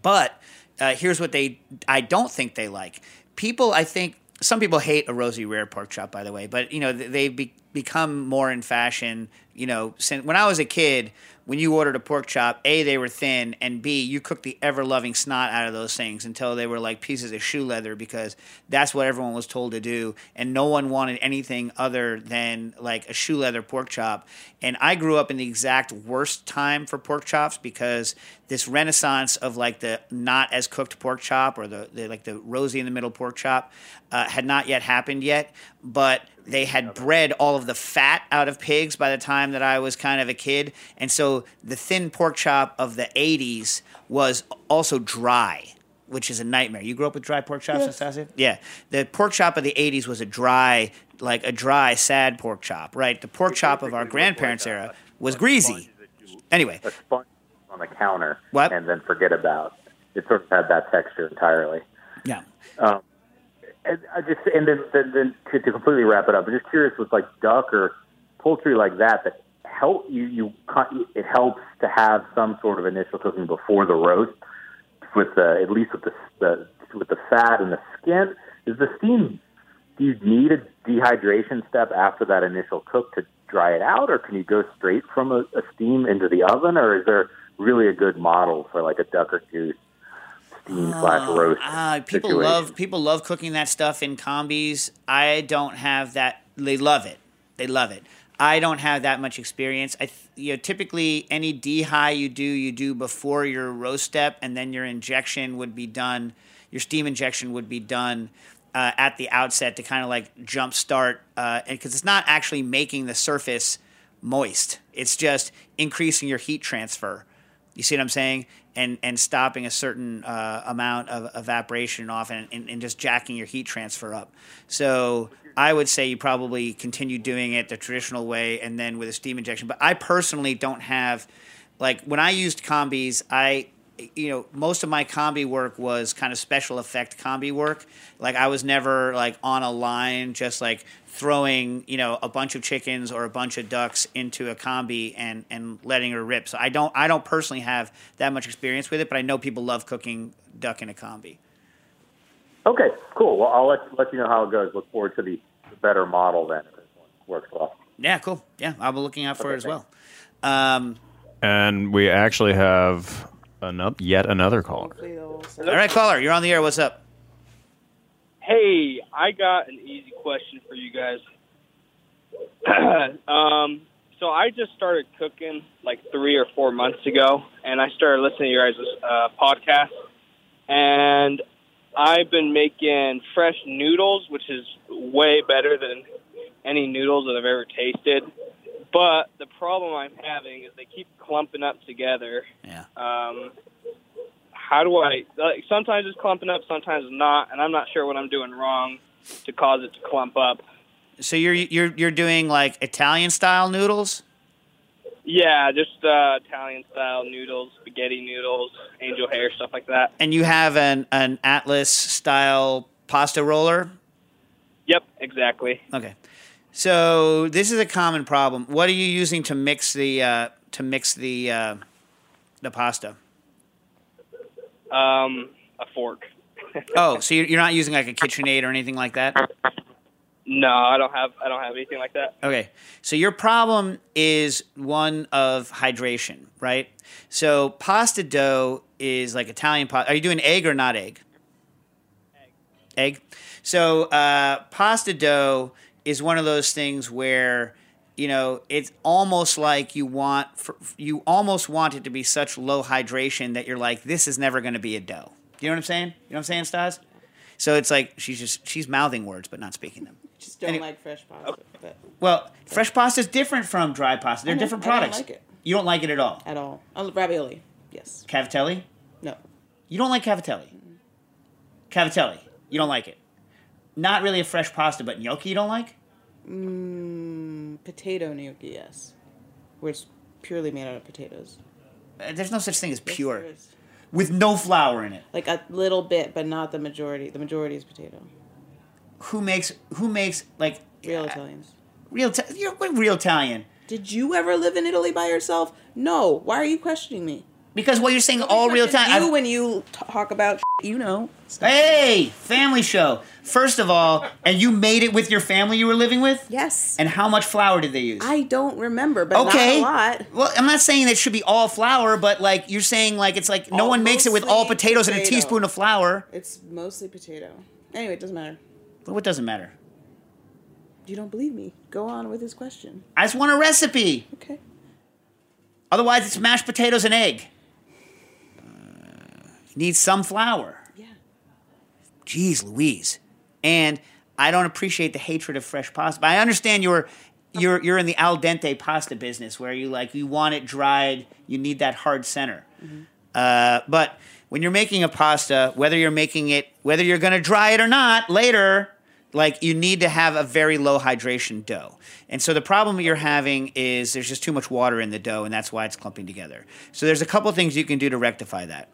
but uh, here's what they I don't think they like. People I think some people hate a rosy rare pork chop by the way, but you know th- they've be- become more in fashion. You know, since when I was a kid, when you ordered a pork chop, a they were thin, and b you cooked the ever loving snot out of those things until they were like pieces of shoe leather because that's what everyone was told to do, and no one wanted anything other than like a shoe leather pork chop. And I grew up in the exact worst time for pork chops because this renaissance of like the not as cooked pork chop or the, the like the rosy in the middle pork chop uh, had not yet happened yet, but they had bred all of the fat out of pigs by the time that I was kind of a kid. And so the thin pork chop of the 80s was also dry, which is a nightmare. You grew up with dry pork chops, Yes. Anastasia? Yeah. The pork chop of the 80s was a dry, like a dry, sad pork chop, right? The pork chop of our grandparents' era was greasy. Anyway, A sponge on the counter, What? and then forget about it. Sort of had that texture entirely. Yeah. Um, and I just and then then, then to, to completely wrap it up, I'm just curious with like duck or poultry like that that help you you it helps to have some sort of initial cooking before the roast with the at least with the, the with the fat and the skin. Is the steam? Do you need a dehydration step after that initial cook to dry it out, or can you go straight from a, a steam into the oven, or is there really a good model for like a duck or goose steam slash roast? Ah, people situation? love people love cooking that stuff in combis. I don't have that. They love it. They love it. I don't have that much experience. I you know typically any dehy you do you do before your roast step, and then your injection would be done. Your steam injection would be done uh, at the outset to kind of like jump start, because it's not actually making the surface moist. It's just increasing your heat transfer. You see what I'm saying? And and stopping a certain uh, amount of evaporation off and, and, and just jacking your heat transfer up. So I would say you probably continue doing it the traditional way and then with a steam injection. But I personally don't have like when I used combis, I you know most of my combi work was kind of special effect combi work. Like I was never like on a line just like throwing you know a bunch of chickens or a bunch of ducks into a combi and and letting her rip. So I don't I don't personally have that much experience with it, but I know people love cooking duck in a combi. Okay, cool. Well, I'll let let you know how it goes. Look forward to the, the better model then. If this one works well. Yeah, cool. Yeah, I'll be looking out for it as well. Um, And we actually have another, yet another caller. all right, caller, you're on the air. What's up? Hey, I got an easy question for you guys. [CLEARS THROAT] um, so I just started cooking like three or four months ago, and I started listening to your guys' uh, podcast, and I've been making fresh noodles, which is way better than any noodles that I've ever tasted. But the problem I'm having is they keep clumping up together. Yeah. Um, how do I? Like, sometimes it's clumping up, sometimes it's not, and I'm not sure what I'm doing wrong to cause it to clump up. So you're you're you're doing like Italian style noodles? Yeah, just uh, Italian style noodles, spaghetti noodles, angel hair, stuff like that. And you have an an Atlas style pasta roller? Yep, exactly. Okay. So this is a common problem. What are you using to mix the uh, to mix the uh, the pasta? Um, a fork. [LAUGHS] Oh, so you're you're not using like a KitchenAid or anything like that? No, I don't have. I don't have anything like that. Okay. So your problem is one of hydration, right? So pasta dough is like Italian pasta. Are you doing egg or not egg? Egg. So uh, pasta dough is one of those things where you know it's almost like you want you almost want it to be such low hydration that you're like this is never going to be a dough. You know what I'm saying? You know what I'm saying, Stas? So it's like she's just she's mouthing words but not speaking them. Just don't like fresh pasta. But Well, fresh pasta is different from dry pasta. They're I different I don't products. like it. You don't like it at all. at all. Oh, ravioli. Yes. Cavatelli? No. You don't like cavatelli. Cavatelli. You don't like it. Not really a fresh pasta, but gnocchi you don't like? Mm, potato gnocchi. Yes. Where it's purely made out of potatoes. Uh, There's no such thing as pure. there is. With no flour in it. Like a little bit, but not the majority. The majority is potato. Who makes who makes like Real Italians. real you're what real Italian? Did you ever live in Italy by yourself? No. Why are you questioning me? Because what you're saying all real Question Italian. You when you talk about you know. Hey, family show. First of all, and you made it with your family you were living with? Yes. And how much flour did they use? I don't remember, but okay. not a lot. Well, I'm not saying it should be all flour, but like you're saying, like it's like no one makes it with all potatoes and a teaspoon of flour. It's mostly potato. Anyway, it doesn't matter. But what doesn't matter? You don't believe me? Go on with his question. I just want a recipe. Okay. Otherwise, it's mashed potatoes and egg. Uh, need some flour. Yeah. Jeez Louise. And I don't appreciate the hatred of fresh pasta. But I understand you're you're you're in the al dente pasta business where you like you want it dried, you need that hard center. Uh, but when you're making a pasta, whether you're making it, whether you're going to dry it or not later, like you need to have a very low hydration dough. And so the problem you're having is there's just too much water in the dough, and that's why it's clumping together. So there's a couple things you can do to rectify that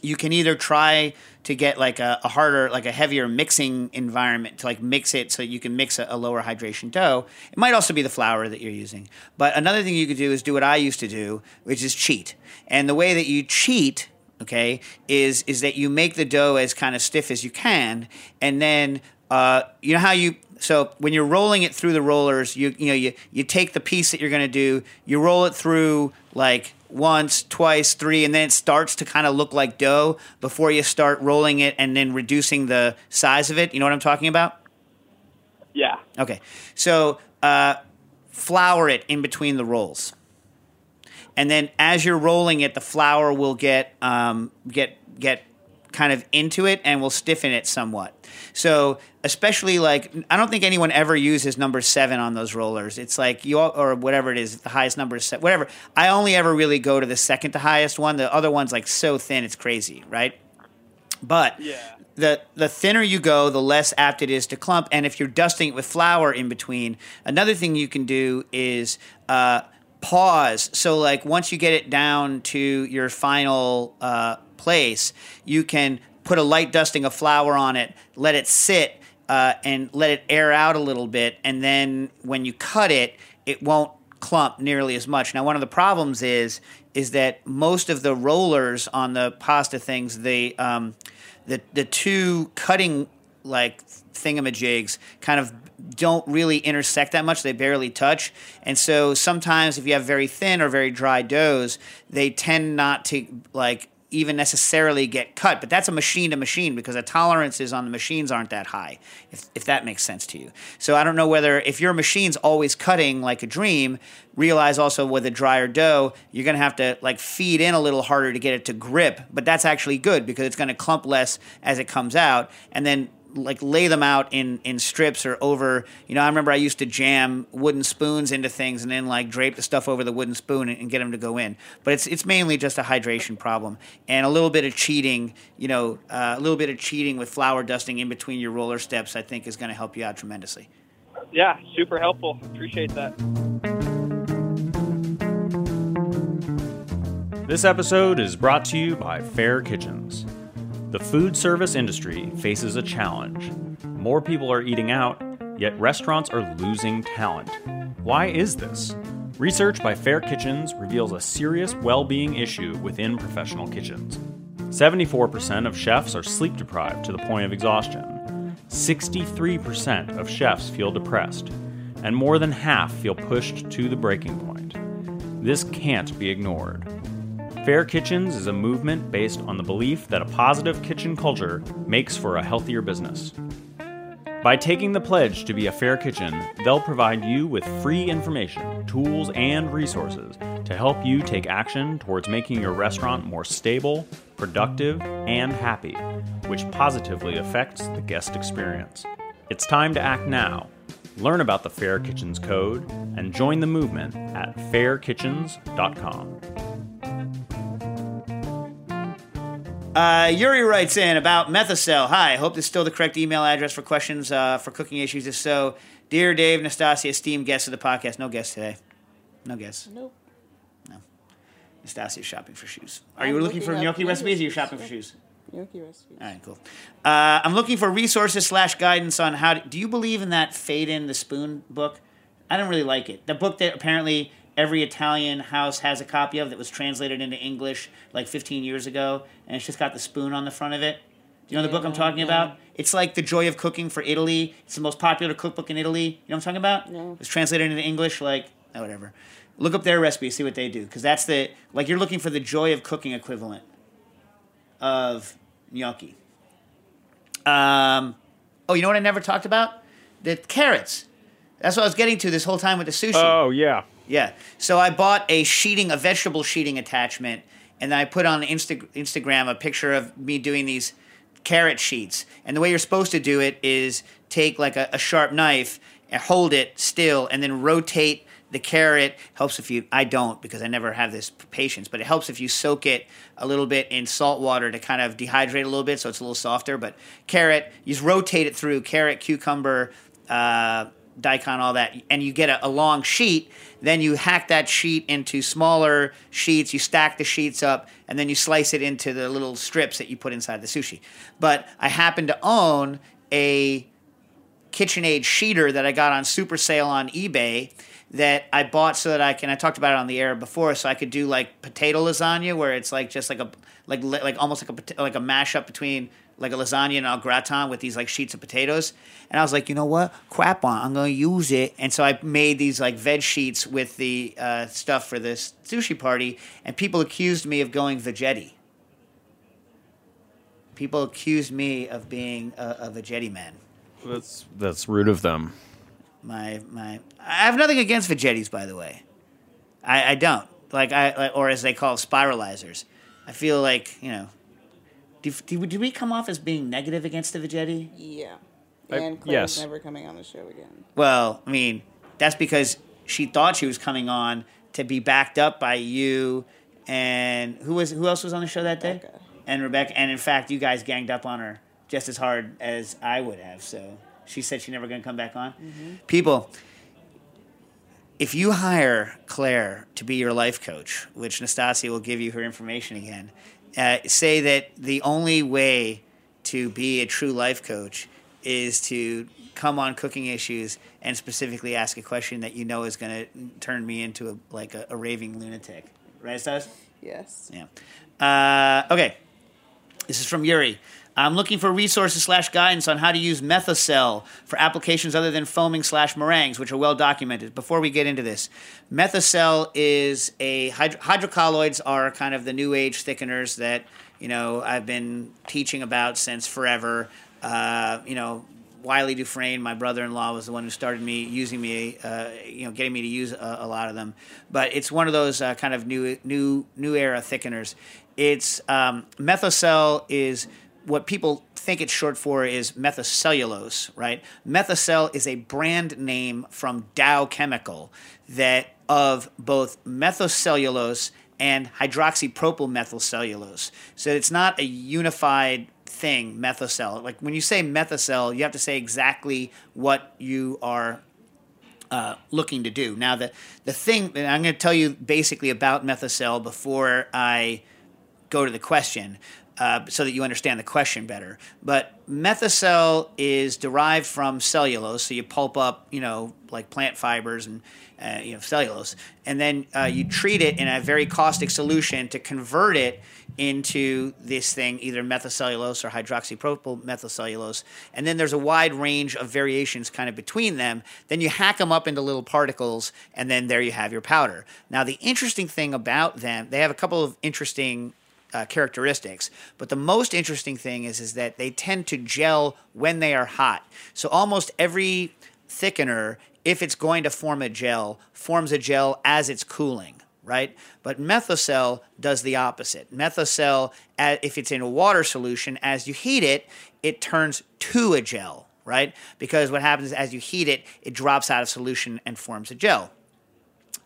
you can either try to get like a, a harder, like a heavier mixing environment to like mix it so you can mix a, a lower hydration dough. It might also be the flour that you're using. But another thing you could do is do what I used to do, which is cheat. And the way that you cheat, okay, is is that you make the dough as kind of stiff as you can, and then uh, you know how you so when you're rolling it through the rollers, you you know you you take the piece that you're going to do, you roll it through like once, twice, three, and then it starts to kind of look like dough before you start rolling it and then reducing the size of it. You know what I'm talking about? Yeah. Okay. So uh, flour it in between the rolls. And then as you're rolling it, the flour will get um, get get kind of into it and will stiffen it somewhat. So especially like I don't think anyone ever uses number seven on those rollers. It's like you all, or whatever it is, the highest number is se- whatever. I only ever really go to the second to highest one. The other one's like so thin, it's crazy, right? But the the thinner you go, the less apt it is to clump. And if you're dusting it with flour in between, another thing you can do is uh, pause. So like once you get it down to your final uh, place, you can put a light dusting of flour on it, let it sit, uh, and let it air out a little bit. And then when you cut it, it won't clump nearly as much. Now, one of the problems is is that most of the rollers on the pasta things, they um, the the two cutting like thingamajigs kind of don't really intersect that much. They barely touch, and so sometimes if you have very thin or very dry doughs, they tend not to like even necessarily get cut. But that's a machine to machine because the tolerances on the machines aren't that high, if, if that makes sense to you. So I don't know whether if your machine's always cutting like a dream, realize also with a drier dough, you're gonna have to like feed in a little harder to get it to grip. But that's actually good because it's gonna clump less as it comes out. And then like lay them out in in strips or over you know i remember i used to jam wooden spoons into things and then like drape the stuff over the wooden spoon and, and get them to go in but it's it's mainly just a hydration problem and a little bit of cheating you know uh, a little bit of cheating with flour dusting in between your roller steps i think is going to help you out tremendously Yeah, super helpful. Appreciate that. This episode is brought to you by Fair Kitchens. The food service industry faces a challenge. More people are eating out, yet restaurants are losing talent. Why is this? Research by Fair Kitchens reveals a serious well being issue within professional kitchens. 74% of chefs are sleep deprived to the point of exhaustion. 63% of chefs feel depressed, and more than half feel pushed to the breaking point. This can't be ignored. Fair Kitchens is a movement based on the belief that a positive kitchen culture makes for a healthier business. By taking the pledge to be a fair kitchen, they'll provide you with free information, tools, and resources to help you take action towards making your restaurant more stable, productive, and happy, which positively affects the guest experience. It's time to act now. Learn about the Fair Kitchens Code and join the movement at fairkitchens.com. Uh, Yuri writes in about Methocel. Hi, hope this is still the correct email address for questions uh, for cooking issues. If so, dear Dave, Nastassia, esteemed guests of the podcast. No guests today. No guests. Nope. No. Nastassia's shopping for shoes. Are I'm you looking for looking up gnocchi recipes or are you shopping for shoes? Gnocchi recipes. All right, cool. Uh, I'm looking for resources slash guidance on how. To, do you believe in that fade in the spoon book? I don't really like it. The book that apparently every Italian house has a copy of that was translated into English like 15 years ago, and it's just got the spoon on the front of it. Do you know the book I'm talking about? It's like The Joy of Cooking for Italy. It's the most popular cookbook in Italy. You know what I'm talking about? No. It's translated into English, like, oh, whatever. Look up their recipe, see what they do, because that's the, like, you're looking for the Joy of Cooking equivalent of gnocchi. Um, oh, you know what I never talked about? The carrots. That's what I was getting to this whole time with the sushi. Oh, yeah. Yeah. So I bought a sheeting, a vegetable sheeting attachment, and then I put on Insta- Instagram a picture of me doing these carrot sheets. And the way you're supposed to do it is take like a, a sharp knife and hold it still, and then rotate the carrot. Helps if you. I don't because I never have this patience, but it helps if you soak it a little bit in salt water to kind of dehydrate a little bit, so it's a little softer. But carrot, you just rotate it through carrot, cucumber. Uh, daikon, all that, and you get a, a long sheet. Then you hack that sheet into smaller sheets. You stack the sheets up, and then you slice it into the little strips that you put inside the sushi. But I happen to own a KitchenAid sheeter that I got on super sale on eBay that I bought so that I can. I talked about it on the air before, so I could do like potato lasagna, where it's like just like a like like almost like a like a mashup between like a lasagna and a gratin with these like sheets of potatoes. And I was like, you know what? Crap on, I'm gonna use it. And so I made these like veg sheets with the uh, stuff for this sushi party, and people accused me of going Veggetti. People accused me of being a, a Veggetti man. That's that's rude of them. My my, I have nothing against Veggettis, by the way. I, I don't like I like, or as they call spiralizers. I feel like you know. Did, did, did we come off as being negative against the Veggetti? Yeah. I- And Claire's yes. never coming on the show again. Well, I mean, that's because she thought she was coming on to be backed up by you and who was who else was on the show that day? And Rebecca. And in fact, you guys ganged up on her just as hard as I would have. So she said she's never going to come back on. Mm-hmm. People, if you hire Claire to be your life coach, which Nastassia will give you her information again, uh, say that the only way to be a true life coach is to come on cooking issues and specifically ask a question that you know is going to turn me into a, like a, a raving lunatic. Right, Stas? Yes. Yeah. Uh, okay. This is from Yuri. I'm looking for resources slash guidance on how to use Methocel for applications other than foaming slash meringues, which are well documented. Before we get into this, Methocel is a hydro- hydrocolloids are kind of the new age thickeners that you know I've been teaching about since forever. Uh, you know, Wylie Dufresne, my brother-in-law, was the one who started me using me, uh, you know, getting me to use a, a lot of them. But it's one of those uh, kind of new, new, new era thickeners. It's um, Methocel is what people think it's short for is methylcellulose, right? Methocel is a brand name from Dow Chemical that of both methylcellulose and hydroxypropyl methylcellulose. So it's not a unified thing, methocel. Like when you say methocel, you have to say exactly what you are uh, looking to do. Now, the, the thing, and I'm going to tell you basically about Methocel before I go to the question. Uh, so that you understand the question better. But methocel is derived from cellulose, so you pulp up, you know, like plant fibers and uh, you know cellulose, and then uh, you treat it in a very caustic solution to convert it into this thing, either methylcellulose or hydroxypropyl methylcellulose. And then there's a wide range of variations kind of between them. Then you hack them up into little particles, and then there you have your powder. Now, the interesting thing about them, they have a couple of interesting uh, characteristics. But the most interesting thing is is that they tend to gel when they are hot. So almost every thickener, if it's going to form a gel, forms a gel as it's cooling. Right, but Methocel does the opposite. Methocel, if it's in a water solution, as you heat it, it turns to a gel. Right, because what happens is as you heat it, it drops out of solution and forms a gel.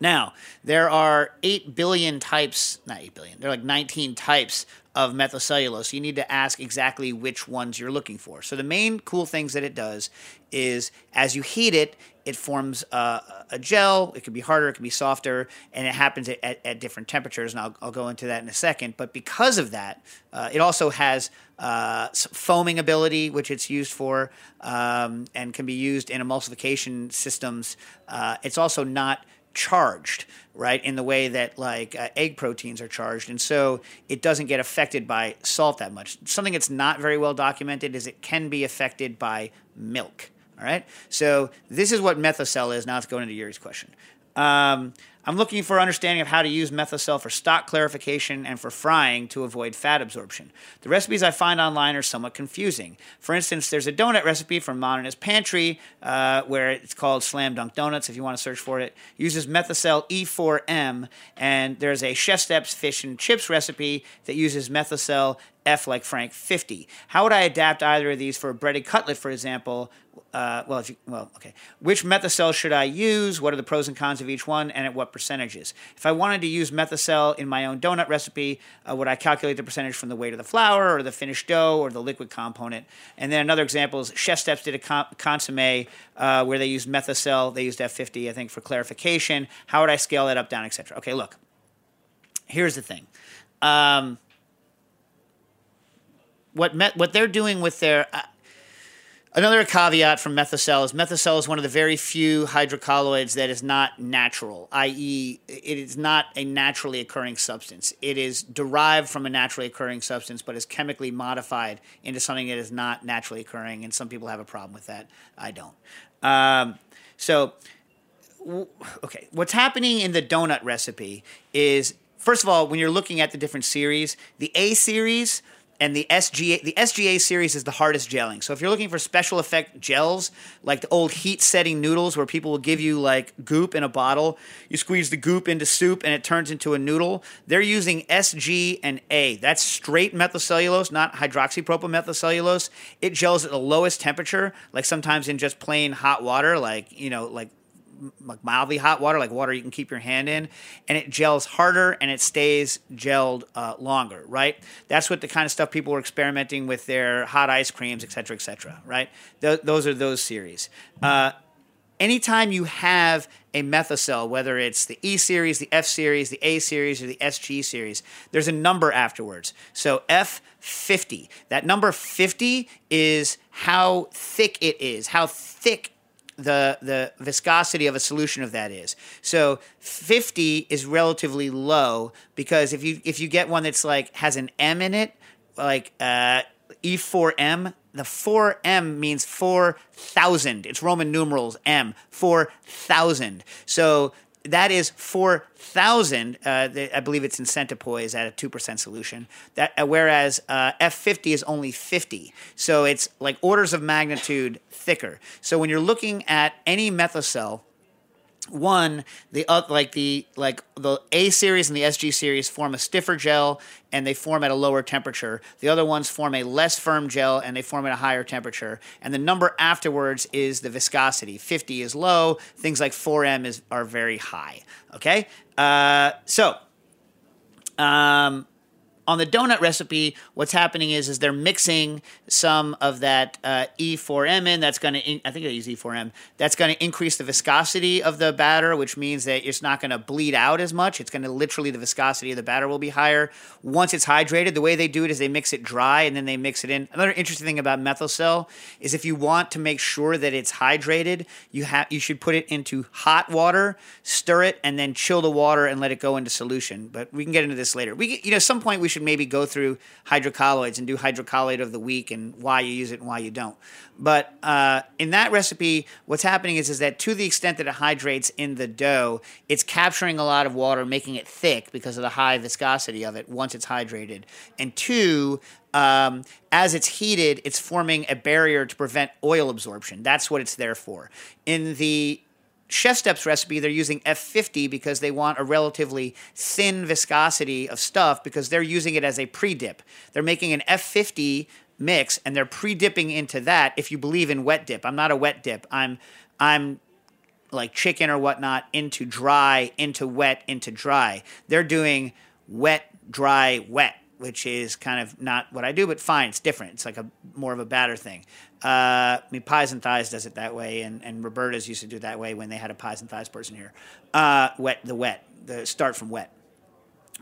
Now, there are 8 billion types, not 8 billion, there are like 19 types of methylcellulose. You need to ask exactly which ones you're looking for. So, the main cool things that it does is as you heat it, it forms a, a gel. It could be harder, it could be softer, and it happens at, at, at different temperatures. And I'll, I'll, go into that in a second. But because of that, uh, it also has uh, foaming ability, which it's used for, um, and can be used in emulsification systems. Uh, it's also not charged, right, in the way that like uh, egg proteins are charged. And so it doesn't get affected by salt that much. Something that's not very well documented is it can be affected by milk. All right. So this is what methocel is. Now it's going into Yuri's question. Um, I'm looking for understanding of how to use methocel for stock clarification and for frying to avoid fat absorption. The recipes I find online are somewhat confusing. For instance, there's a donut recipe from Modernist Pantry uh, where it's called Slam Dunk Donuts, if you want to search for it. It uses methocel E4M, and there's a ChefSteps fish and chips recipe that uses methocel F like Frank 50. How would I adapt either of these for a breaded cutlet, for example? Uh, well, if you, well, okay. Which methocel should I use? What are the pros and cons of each one, and at what percentages? If I wanted to use methocel in my own donut recipe, uh, would I calculate the percentage from the weight of the flour, or the finished dough, or the liquid component? And then another example is ChefSteps did a con- consomme uh, where they used methocel. They used F50, I think, for clarification. How would I scale that up, down, etc.? Okay, look. Here's the thing. Um, what met, what they're doing with their uh, another caveat from methocel is methocel is one of the very few hydrocolloids that is not natural, i.e., it is not a naturally occurring substance. It is derived from a naturally occurring substance, but is chemically modified into something that is not naturally occurring. And some people have a problem with that. I don't. Um, so, okay, what's happening in the donut recipe is first of all, when you're looking at the different series, the A series and the SGA the SGA series is the hardest gelling. So if you're looking for special effect gels, like the old heat setting noodles where people will give you like goop in a bottle, you squeeze the goop into soup and it turns into a noodle. They're using SG and A. That's straight methylcellulose, not hydroxypropyl methylcellulose. It gels at the lowest temperature, like sometimes in just plain hot water, like you know, like like mildly hot water, like water you can keep your hand in, and it gels harder and it stays gelled uh, longer, right? That's what the kind of stuff people were experimenting with their hot ice creams, et cetera, et cetera, right? Th- those are those series. Uh, anytime you have a methocel, whether it's the E series, the F series, the A series, or the SG series, there's a number afterwards. So F50. That number 50 is how thick it is, how thick the the viscosity of a solution of that is. So 50 is relatively low because if you if you get one that's like has an M in it, like uh, E4M, the 4M means 4,000. It's Roman numerals M, 4,000. So that is 4,000. Uh, I believe it's in centipoise at a 2% solution. That, uh, whereas uh, F50 is only 50. So it's like orders of magnitude thicker. So when you're looking at any methocel, one the uh, like the like the A series and the SG series form a stiffer gel and they form at a lower temperature. The other ones form a less firm gel and they form at a higher temperature. And the number afterwards is the viscosity. 50 is low. Things like 4M is are very high. Okay, uh, so um, on the donut recipe, what's happening is is they're mixing some of that uh, E4M in. That's going to, I think they use E4M. That's going to increase the viscosity of the batter, which means that it's not going to bleed out as much. It's going to literally the viscosity of the batter will be higher once it's hydrated. The way they do it is they mix it dry and then they mix it in. Another interesting thing about Methocel is if you want to make sure that it's hydrated, you have you should put it into hot water, stir it, and then chill the water and let it go into solution. But we can get into this later. We you know, some point we should maybe go through hydrocolloids and do hydrocolloid of the week and why you use it and why you don't. But uh, in that recipe, what's happening is is that to the extent that it hydrates in the dough, it's capturing a lot of water, making it thick because of the high viscosity of it once it's hydrated. And two, um, as it's heated, it's forming a barrier to prevent oil absorption. That's what it's there for. In the ChefSteps recipe, they're using F50 because they want a relatively thin viscosity of stuff because they're using it as a pre dip. They're making an F50 mix and they're pre dipping into that if you believe in wet dip. I'm not a wet dip. I'm I'm like chicken or whatnot into dry, into wet, into dry. They're doing wet, dry, wet, which is kind of not what I do, but fine, it's different. It's like a more of a batter thing. Uh, I mean, Pies and Thighs does it that way, and, and Roberta's used to do it that way when they had a Pies and Thighs person here. Uh, wet, the wet, the start from wet.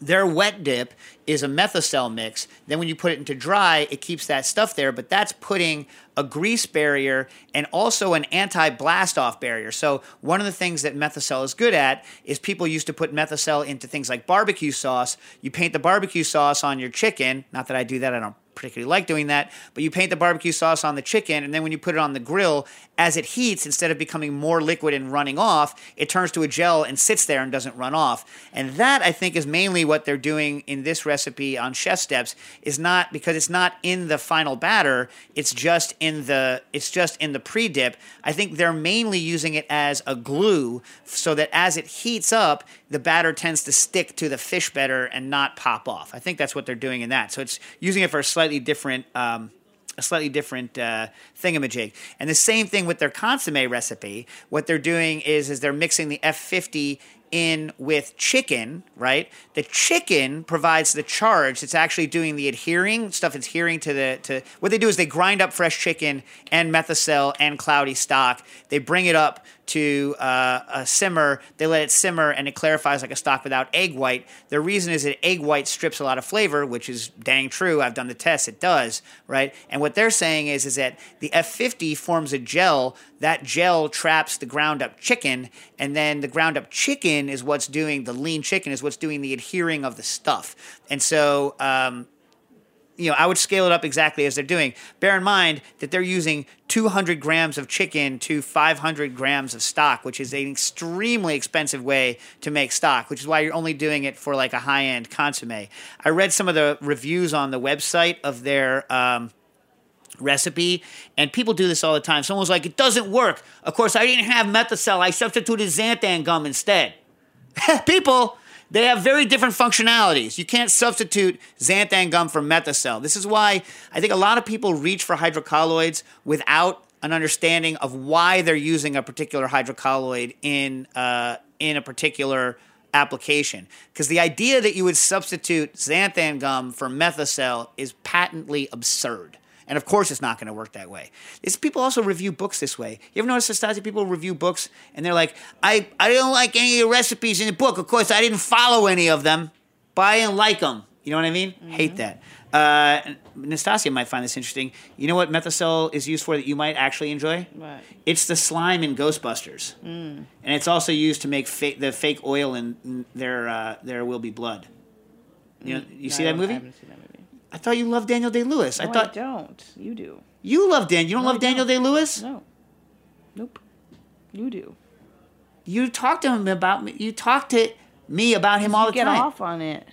Their wet dip is a methocel mix. Then when you put it into dry, it keeps that stuff there, but that's putting a grease barrier and also an anti-blast off barrier. So one of the things that methocel is good at is people used to put methocel into things like barbecue sauce. You paint the barbecue sauce on your chicken. Not that I do that. I don't particularly like doing that, but you paint the barbecue sauce on the chicken, and then when you put it on the grill, as it heats, instead of becoming more liquid and running off, it turns to a gel and sits there and doesn't run off. And that I think is mainly what they're doing in this recipe on ChefSteps is not because it's not in the final batter, it's just in the it's just in the pre-dip. I think they're mainly using it as a glue so that as it heats up, the batter tends to stick to the fish better and not pop off. I think that's what they're doing in that. So it's using it for a slightly different um, a slightly different uh, thingamajig. And the same thing with their consomme recipe. What they're doing is is they're mixing the F50 in with chicken, right? The chicken provides the charge. It's actually doing the adhering stuff. It's adhering to the to what they do is they grind up fresh chicken and methocel and cloudy stock. They bring it up to uh, simmer. They let it simmer and it clarifies like a stock without egg white. The reason is that egg white strips a lot of flavor, which is dang true. I've done the test; it does, right? And what they're saying is is that the F50 forms a gel. That gel traps the ground up chicken, and then the ground up chicken is what's doing the lean chicken is what's doing the adhering of the stuff. And so um, you know, I would scale it up exactly as they're doing. Bear in mind that they're using 200 grams of chicken to 500 grams of stock, which is an extremely expensive way to make stock, which is why you're only doing it for like a high end consomme. I read some of the reviews on the website of their. Um, recipe and people do this all the time someone was like it doesn't work of course i didn't have methocel i substituted xanthan gum instead [LAUGHS] people they have very different functionalities. You can't substitute xanthan gum for methocel. This is why I think a lot of people reach for hydrocolloids without an understanding of why they're using a particular hydrocolloid in uh, in a particular application. Because the idea that you would substitute xanthan gum for methocel is patently absurd. And of course, it's not going to work that way. These people also review books this way. You ever notice Stasi people review books and they're like, I, I don't like any of the recipes in the book. Of course, I didn't follow any of them, but I didn't like them. You know what I mean? Mm-hmm. Hate that. Uh, Nastassia might find this interesting. You know what Methocel is used for that you might actually enjoy? What? It's the slime in Ghostbusters, Mm. and it's also used to make fa- the fake oil in there. Uh, there will be blood. You know, you No, see that movie? I haven't seen that movie. I thought you loved Daniel Day Lewis. I No, thought don't. You do. you love Dan. You don't No, I love Daniel Day Lewis? No. Nope. You do. You talk to him about me. You talk to me about him all You the get time. off on it.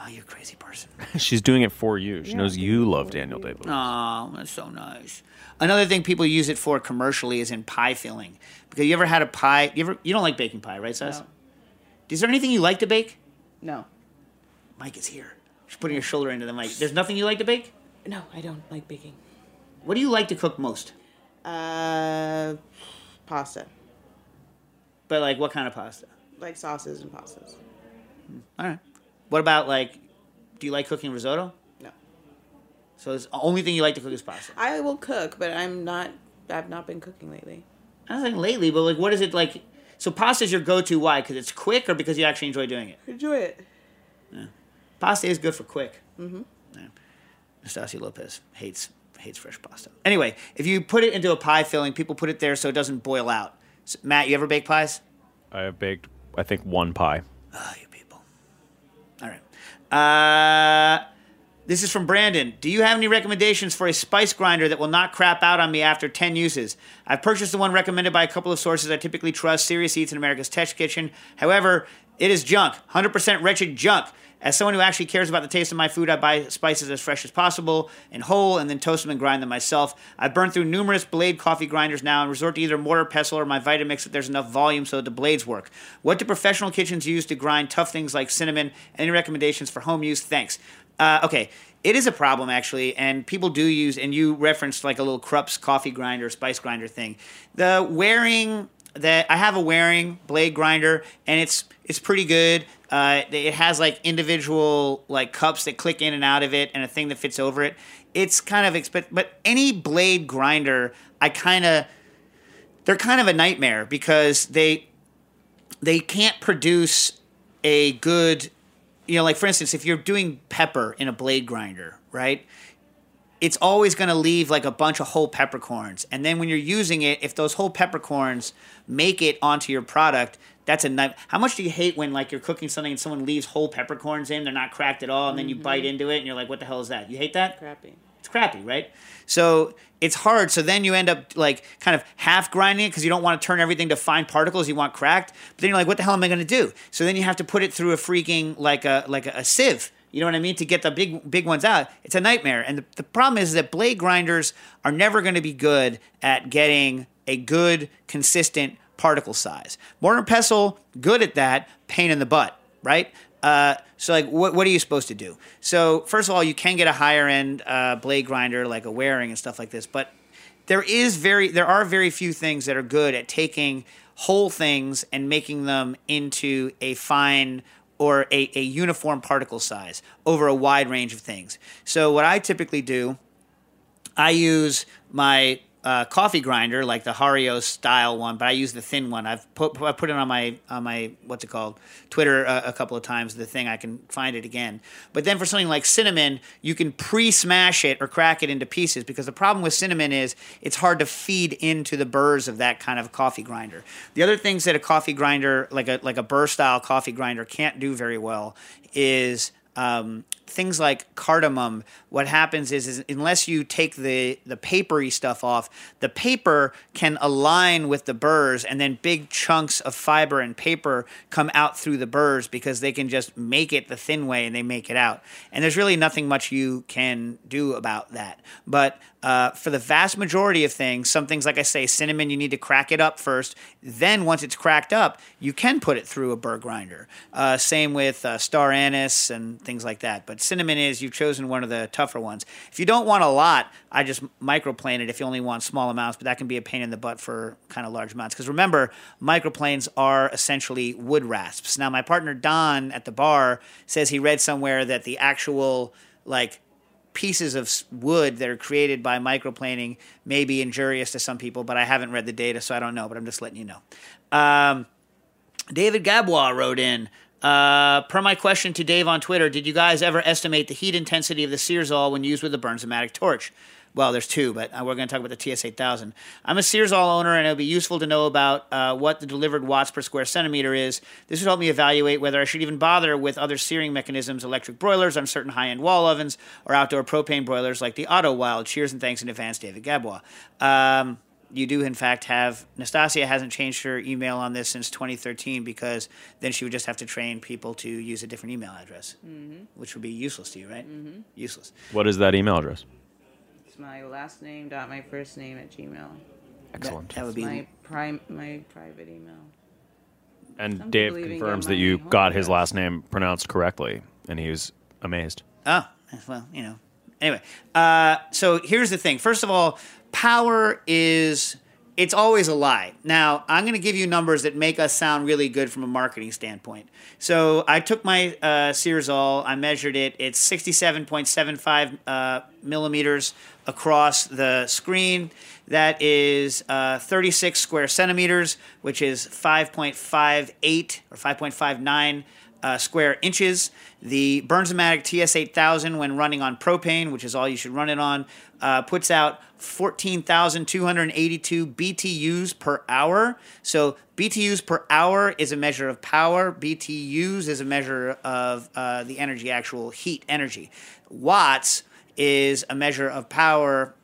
Oh, you're a crazy person. [LAUGHS] She's doing it for you. She knows you love Daniel Day Lewis. Oh, that's so nice. Another thing people use it for commercially is in pie filling. Because you ever had a pie? You ever? You don't like baking pie, right, Sess? No. Is there anything you like to bake? No. Mike is here. Putting her shoulder into the mic. There's nothing you like to bake? No, I don't like baking. What do you like to cook most? Uh, pasta. But like, what kind of pasta? Like sauces and pastas. All right. What about like? Do you like cooking risotto? No. So it's the only thing you like to cook is pasta. I will cook, but I'm not. I've not been cooking lately. I was like lately, but like, what is it like? So pasta is your go-to. Why? Because it's quick, or because you actually enjoy doing it? Enjoy it. Pasta is good for quick. Mm-hmm. Nastassia Lopez hates hates fresh pasta. Anyway, if you put it into a pie filling, people put it there so it doesn't boil out. So, Matt, you ever bake pies? I have baked, I think, one pie. Oh, you people. All right. Uh, this is from Brandon. Do you have any recommendations for a spice grinder that will not crap out on me after 10 uses? I've purchased the one recommended by a couple of sources I typically trust, Serious Eats and America's Test Kitchen. However, it is junk, 100% wretched junk. As someone who actually cares about the taste of my food, I buy spices as fresh as possible and whole and then toast them and grind them myself. I've burned through numerous blade coffee grinders now and resort to either mortar, pestle, or my Vitamix if there's enough volume so that the blades work. What do professional kitchens use to grind tough things like cinnamon? Any recommendations for home use? Thanks. Uh, okay, it is a problem actually, and people do use, and you referenced like a little Krups coffee grinder, spice grinder thing. The wearing that I have a Waring blade grinder, and it's it's pretty good. Uh, it has like individual like cups that click in and out of it, and a thing that fits over it. It's kind of expensive, but any blade grinder, I kind of they're kind of a nightmare because they they can't produce a good you know like for instance if you're doing pepper in a blade grinder right it's always going to leave like a bunch of whole peppercorns and then when you're using it if those whole peppercorns make it onto your product that's a night how much do you hate when like you're cooking something and someone leaves whole peppercorns in they're not cracked at all and then you bite mm-hmm. into it and you're like what the hell is that you hate that Crappy. it's crappy, right? So it's hard. So then you end up like kind of half grinding it because you don't want to turn everything to fine particles. You want cracked. But then you're like, what the hell am I going to do? So then you have to put it through a freaking like a like a, a sieve. You know what I mean? To get the big big ones out, it's a nightmare. And the, the problem is that blade grinders are never going to be good at getting a good, consistent particle size. Mortar and pestle, good at that. Pain in the butt, right? Uh, so like, what what are you supposed to do? So first of all, you can get a higher end uh, blade grinder like a Waring and stuff like this, but there is very there are very few things that are good at taking whole things and making them into a fine or a, a uniform particle size over a wide range of things. So what I typically do I use my uh, coffee grinder, like the Hario style one, but I use the thin one. I've put I put it on my on my what's it called Twitter uh, a couple of times. The thing I can find it again. But then for something like cinnamon, you can pre-smash it or crack it into pieces because the problem with cinnamon is it's hard to feed into the burrs of that kind of coffee grinder. The other things that a coffee grinder, like a like a burr style coffee grinder, can't do very well is um, things like cardamom, what happens is, is unless you take the, the papery stuff off, the paper can align with the burrs, and then big chunks of fiber and paper come out through the burrs because they can just make it the thin way and they make it out. And there's really nothing much you can do about that. But uh, for the vast majority of things, some things like I say, cinnamon, you need to crack it up first. Then once it's cracked up, you can put it through a burr grinder. Uh, same with uh, star anise and things like that. But cinnamon is you've chosen one of the tougher ones. If you don't want a lot, I just microplane it if you only want small amounts, but that can be a pain in the butt for kind of large amounts. Because remember, microplanes are essentially wood rasps. Now, my partner Don at the bar says he read somewhere that the actual like pieces of wood that are created by microplaning may be injurious to some people, but I haven't read the data, so I don't know. But I'm just letting you know. Um, David Gabois wrote in. Uh, per my question to Dave on Twitter, did you guys ever estimate the heat intensity of the Sears Searzall when used with a Bernzomatic torch? Well, there's two, but uh, we're going to talk about the TS8000. I'm a Sears Searzall owner, and it would be useful to know about uh, what the delivered watts per square centimeter is. This would help me evaluate whether I should even bother with other searing mechanisms, electric broilers on certain high-end wall ovens, or outdoor propane broilers like the Otto Wilde. Cheers and thanks in advance, David Gabois. Um, you do in fact have Nastassia hasn't changed her email on this since 2013 because then she would just have to train people to use a different email address, Mhm. which would be useless to you, right? Mhm. Useless. What is that email address? It's my last name dot my first name at Gmail. Excellent. That, that would be my prime my private email. And Some Dave confirms that you home got his last name pronounced correctly, and he was amazed. Oh, well, you know. Anyway, uh, so here's the thing. First of all, power is it's always a lie. Now, I'm going to give you numbers that make us sound really good from a marketing standpoint. So, I took my uh, Searzall, I measured it. It's 67.75 uh, millimeters across the screen. That is uh, 36 square centimeters, which is 5.58 or 5.59 uh, square inches. The Bernzomatic TS8000, when running on propane, which is all you should run it on, uh, puts out 14,282 BTUs per hour. So BTUs per hour is a measure of power. BTUs is a measure of uh, the energy, actual heat energy. Watts is a measure of power.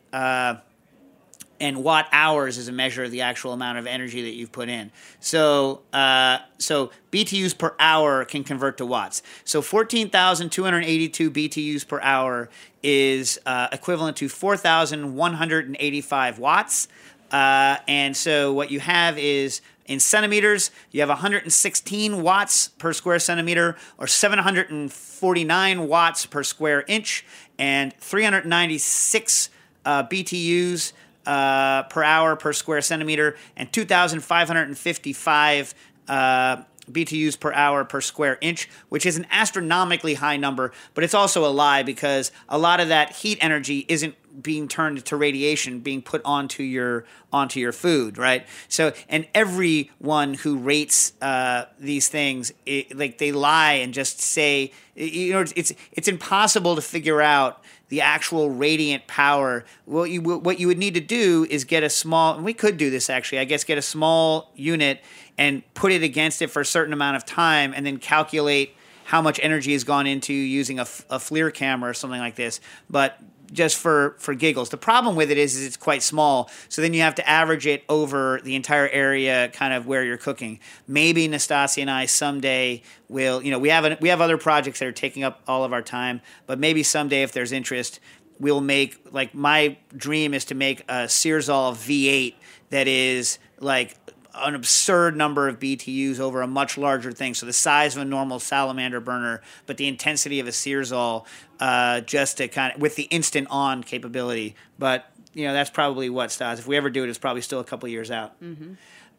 And watt hours is a measure of the actual amount of energy that you've put in. So, uh, so BTUs per hour can convert to watts. So, fourteen thousand two hundred eighty-two BTUs per hour is uh, equivalent to four thousand one hundred and eighty-five watts. Uh, and so, what you have is in centimeters, you have 116 watts per square centimeter, or 749 watts per square inch, and 396 uh, BTUs uh, per hour per square centimeter and 2,555 uh, BTUs per hour per square inch, which is an astronomically high number, but it's also a lie because a lot of that heat energy isn't being turned to radiation being put onto your onto your food right? So and everyone who rates uh, these things it, like they lie and just say you know it's it's impossible to figure out the actual radiant power. What you what you would need to do is get a small. And we could do this actually. I guess get a small unit and put it against it for a certain amount of time, and then calculate how much energy has gone into using a, a FLIR camera or something like this. But just for for giggles. The problem with it is, is it's quite small, so then you have to average it over the entire area, kind of where you're cooking. Maybe Nastassia and I someday will, you know, we have we have other projects that are taking up all of our time, but maybe someday if there's interest, we'll make like my dream is to make a Searzall V8 that is like an absurd number of BTUs over a much larger thing. So the size of a normal salamander burner, but the intensity of a Searzall, uh, just to kind of with the instant on capability. But you know that's probably what Stas. If we ever do it, it's probably still a couple years out. Mm-hmm.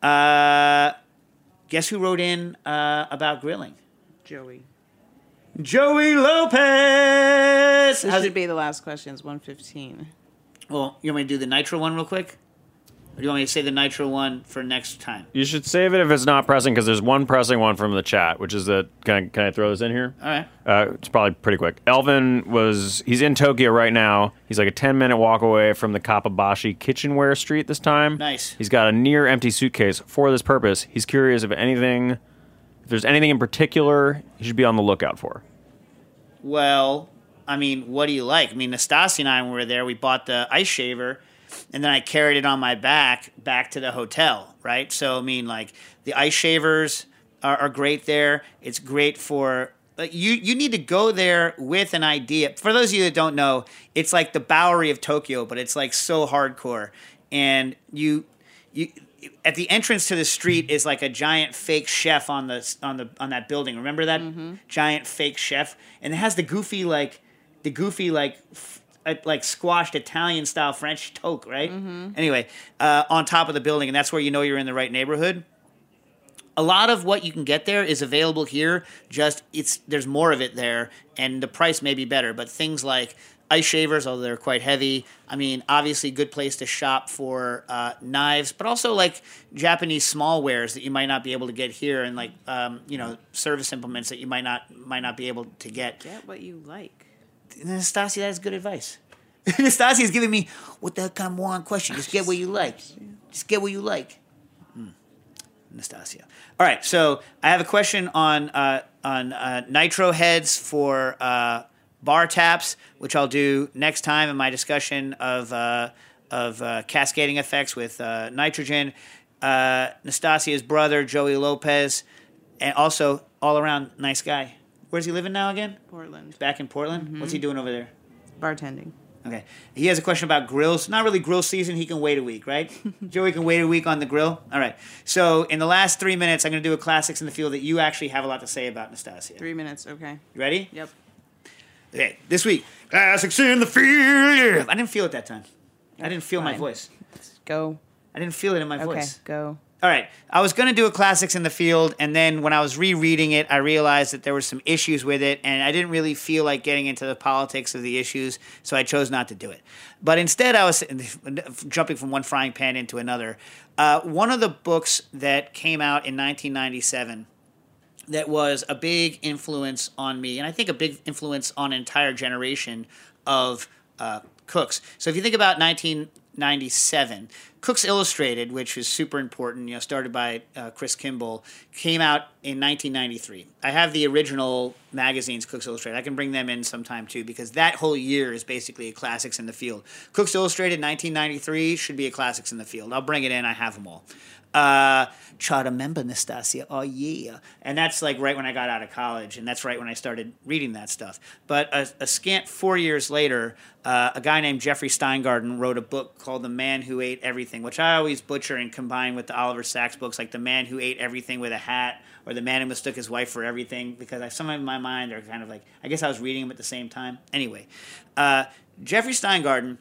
Uh, guess who wrote in uh, about grilling? Joey. Joey Lopez. This How's should be the last question. It's 115. Well, you want me to do the nitro one real quick? Or do you want me to say the nitro one for next time? You should save it if it's not pressing because there's one pressing one from the chat, which is that. Can I, can I throw this in here? All right. Uh, it's probably pretty quick. Elvin was he's in Tokyo right now. He's like a 10 minute walk away from the Kappabashi kitchenware street this time. Nice. He's got a near empty suitcase for this purpose. He's curious if anything, if there's anything in particular he should be on the lookout for. Well, I mean, what do you like? I mean, Nastassia and I, when we were there, we bought the ice shaver, and then I carried it on my back back to the hotel, right? So, I mean, like, the ice shavers are, are great there. It's great for. Like you, you need to go there with an idea. For those of you that don't know, it's like the Bowery of Tokyo, but it's like so hardcore. And you, you, at the entrance to the street is like a giant fake chef on the on the on that building. Remember that mm-hmm. giant fake chef, and it has the goofy like the goofy like f- like squashed Italian style French toque, right? Anyway, uh, on top of the building, and that's where you know you're in the right neighborhood. A lot of what you can get there is available here. Just it's there's more of it there, and the price may be better. But things like ice shavers, although they're quite heavy. I mean, obviously, good place to shop for uh, knives, but also like Japanese small wares that you might not be able to get here, and like um, you know service implements that you might not might not be able to get. Get what you like. Nastassia, that is good advice. [LAUGHS] Nastassia is giving me what the kind of moron question. Just get what you like. Just get what you like. Hmm. Nastassia. All right, so I have a question on uh, on uh, nitro heads for uh, bar taps, which I'll do next time in my discussion of uh, of uh, cascading effects with uh, nitrogen. Nastassia's brother Joey Lopez, and also all around nice guy. Where's he living now again? Portland. Back in Portland. Mm-hmm. What's he doing over there? Bartending. Okay. He has a question about grills. Not really grill season. He can wait a week, right? [LAUGHS] Joey can wait a week on the grill. All right. So in the last three minutes, I'm going to do a classics in the field that you actually have a lot to say about Nastassia. Three minutes. Okay. You ready? Yep. Okay. This week, classics in the field. I didn't feel it that time. I didn't feel my voice. Let's go. I didn't feel it in my Okay, voice. go. All right. I was going to do a classics in the field, and then when I was rereading it, I realized that there were some issues with it, and I didn't really feel like getting into the politics of the issues, so I chose not to do it. But instead, I was [LAUGHS] jumping from one frying pan into another. Uh, one of the books that came out in 1997 that was a big influence on me, and I think a big influence on an entire generation of uh, cooks. So if you think about 1997, Cooks Illustrated, which was super important, you know, started by uh, Chris Kimball, came out in 1993. I have the original magazines, Cooks Illustrated. I can bring them in sometime too, because that whole year is basically a classics in the field. Cooks Illustrated 1993 should be a classics in the field. I'll bring it in. I have them all. Uh, try to remember Nastassia. Oh yeah, and that's like right when I got out of college, and that's right when I started reading that stuff. But a, a scant four years later, uh, a guy named Jeffrey Steingarten wrote a book called The Man Who Ate Everything, which I always butcher and combine with the Oliver Sacks books, like The Man Who Ate Everything with a Hat or The Man Who Mistook His Wife for Everything, because I, some in my mind are kind of like I guess I was reading them at the same time. Anyway, uh, Jeffrey Steingarten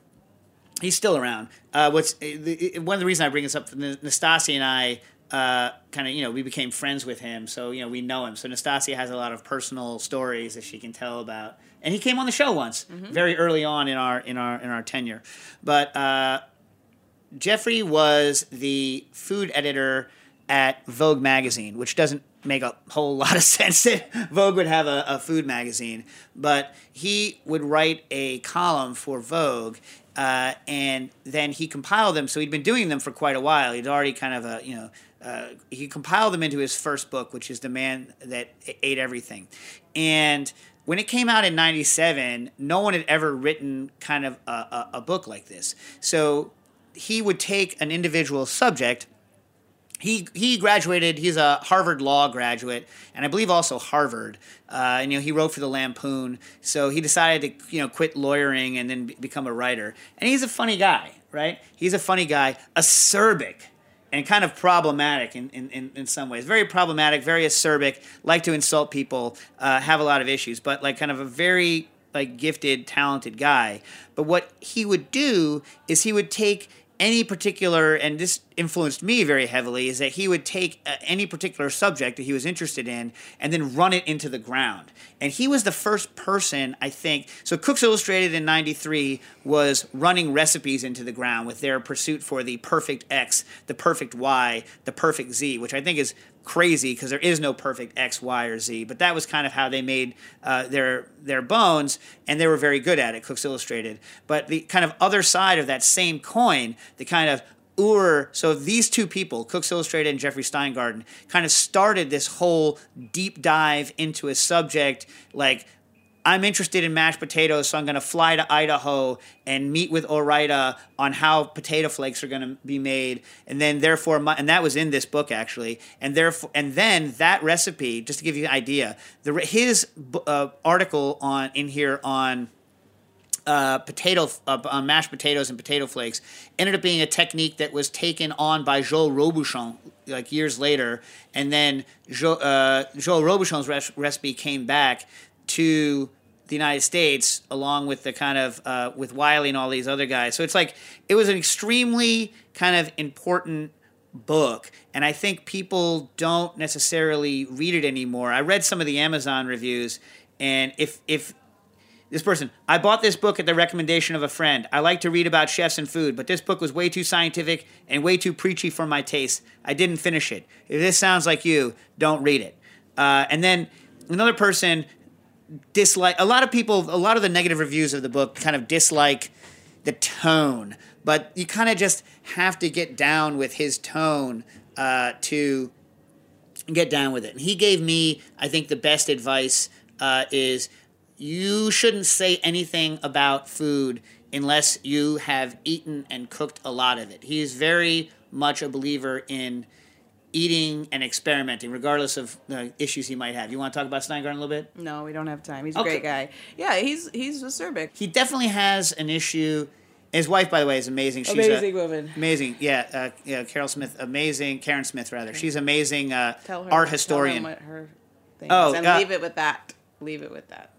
he's still around. Uh, what's the, one of the reasons I bring this up? Nastassia and I uh, kind of you know we became friends with him, so you know we know him. So Nastassia has a lot of personal stories that she can tell about, and he came on the show once, very early on in our in our in our tenure. But uh, Jeffrey was the food editor at Vogue magazine, which doesn't make a whole lot of [LAUGHS] sense that Vogue would have a, a food magazine, but he would write a column for Vogue, uh, and then he compiled them. So he'd been doing them for quite a while. He'd already kind of, uh, you know, uh, he compiled them into his first book, which is The Man That Ate Everything. And when it came out in 97, no one had ever written kind of a, a, a book like this. So he would take an individual subject he he graduated. He's a Harvard Law graduate, and I believe also Harvard. Uh, and you know, he wrote for the Lampoon. So he decided to you know quit lawyering and then be- become a writer. And he's a funny guy, right? He's a funny guy, acerbic, and kind of problematic in, in, in, in some ways. Very problematic, very acerbic. Like to insult people, uh, have a lot of issues, but like kind of a very like gifted, talented guy. But what he would do is he would take any particular, and this influenced me very heavily, is that he would take uh, any particular subject that he was interested in and then run it into the ground. And he was the first person, I think. So Cooks Illustrated in 93 was running recipes into the ground with their pursuit for the perfect X, the perfect Y, the perfect Z, which I think is crazy because there is no perfect X, Y, or Z. But that was kind of how they made uh, their their bones, and they were very good at it. Cooks Illustrated. But the kind of other side of that same coin, the kind of Ur, so these two people, Cooks Illustrated and Jeffrey Steingarten, kind of started this whole deep dive into a subject like I'm interested in mashed potatoes, so I'm going to fly to Idaho and meet with Ore-Ida on how potato flakes are going to be made, and then therefore, my, and that was in this book actually, and therefore, and then that recipe, just to give you an idea, the his uh, article on in here on uh, potato uh, on mashed potatoes and potato flakes ended up being a technique that was taken on by Joel Robuchon like years later, and then jo, uh, Joel Robuchon's res- recipe came back to the United States along with the kind of uh, with Wylie and all these other guys. So it's like it was an extremely kind of important book. And i think people don't necessarily read it anymore. I read some of the amazon reviews and if if this person, I bought this book at the recommendation of a friend. I like to read about chefs and food, but this book was way too scientific and way too preachy for my taste. I didn't finish it. If this sounds like you, don't read it. Uh, and then another person dislike a lot of people a lot of the negative reviews of the book kind of dislike the tone but you kind of just have to get down with his tone uh, to get down with it and he gave me i think the best advice uh, is you shouldn't say anything about food unless you have eaten and cooked a lot of it he is very much a believer in eating and experimenting, regardless of the issues he might have. You want to talk about Steingarten a little bit? No, we don't have time. He's a Okay. great guy. Yeah, he's he's acerbic. He definitely has an issue. His wife, by the way, is amazing. She's Amazing woman. Amazing, yeah, uh, yeah. Carol Smith, amazing. Karen Smith, rather. She's amazing. Uh, Tell her art tell historian. him what her thing Oh, is, and uh, leave it with that. Leave it with that.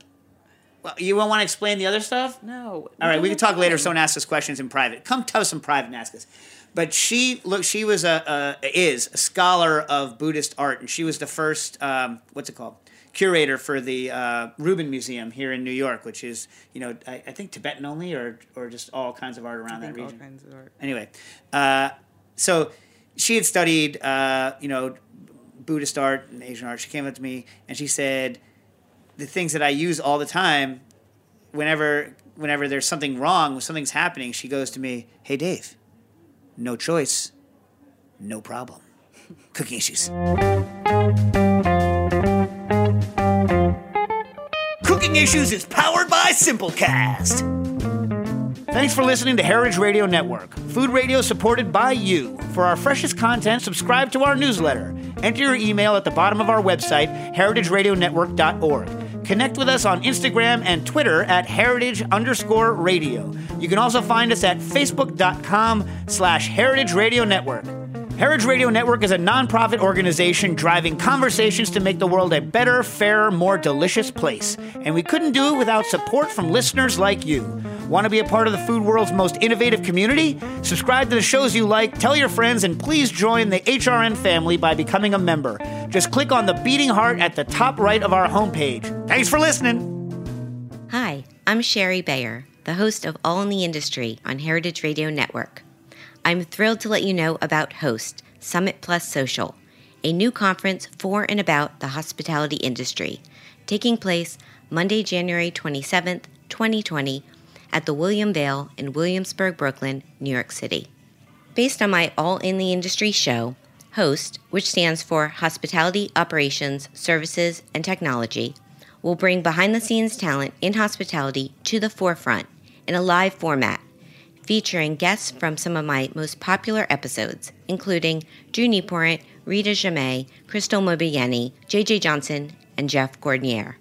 Well, you won't want to explain the other stuff? No. All right, we can talk later if someone asks us questions in private. Come tell us in private and ask us. but she look she was a, a is a scholar of Buddhist art, and she was the first um, what's it called curator for the uh, Rubin Museum here in New York, which is you know I, I think Tibetan only or or just all kinds of art around that think all region. kinds of art. Anyway, uh, so she had studied uh, you know Buddhist art and Asian art. She came up to me and she said the things that I use all the time whenever whenever there's something wrong, when something's happening, she goes to me, "Hey Dave, no choice, no problem. Cooking issues." Cooking Issues is powered by Simplecast. Thanks for listening to Heritage Radio Network, food radio supported by you. For our freshest content, subscribe to our newsletter. Enter your email at the bottom of our website, heritageradionetwork.org. Connect with us on Instagram and Twitter at heritage underscore radio. You can also find us at facebook.com slash heritage radio network. Heritage Radio Network is a nonprofit organization driving conversations to make the world a better, fairer, more delicious place. And we couldn't do it without support from listeners like you. Want to be a part of the food world's most innovative community? Subscribe to the shows you like, tell your friends, and please join the HRN family by becoming a member. Just click on the beating heart at the top right of our homepage. Thanks for listening. Hi, I'm Shari Bayer, the host of All in the Industry on Heritage Radio Network. I'm thrilled to let you know about Host Summit Plus Social, a new conference for and about the hospitality industry, taking place Monday, January 27th, 2020, at the William Vale in Williamsburg, Brooklyn, New York City. Based on my All in the Industry show, Host, which stands for Hospitality Operations, Services, and Technology, will bring behind the scenes talent in hospitality to the forefront in a live format featuring guests from some of my most popular episodes, including Drew Nieporent, Rita Jammet, Crystal Mobiani, JJ Johnson, and Jeff Gordinier.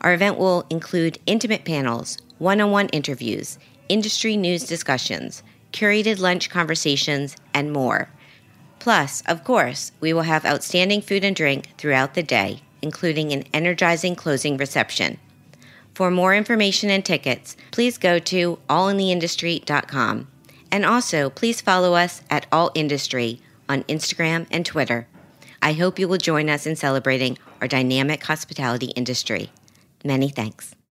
Our event will include intimate panels, one on one interviews, industry news discussions, curated lunch conversations, and more. Plus, of course, we will have outstanding food and drink throughout the day, including an energizing closing reception. For more information and tickets, please go to allintheindustry.com. And also, please follow us at All Industry on Instagram and Twitter. I hope you will join us in celebrating our dynamic hospitality industry. Many thanks.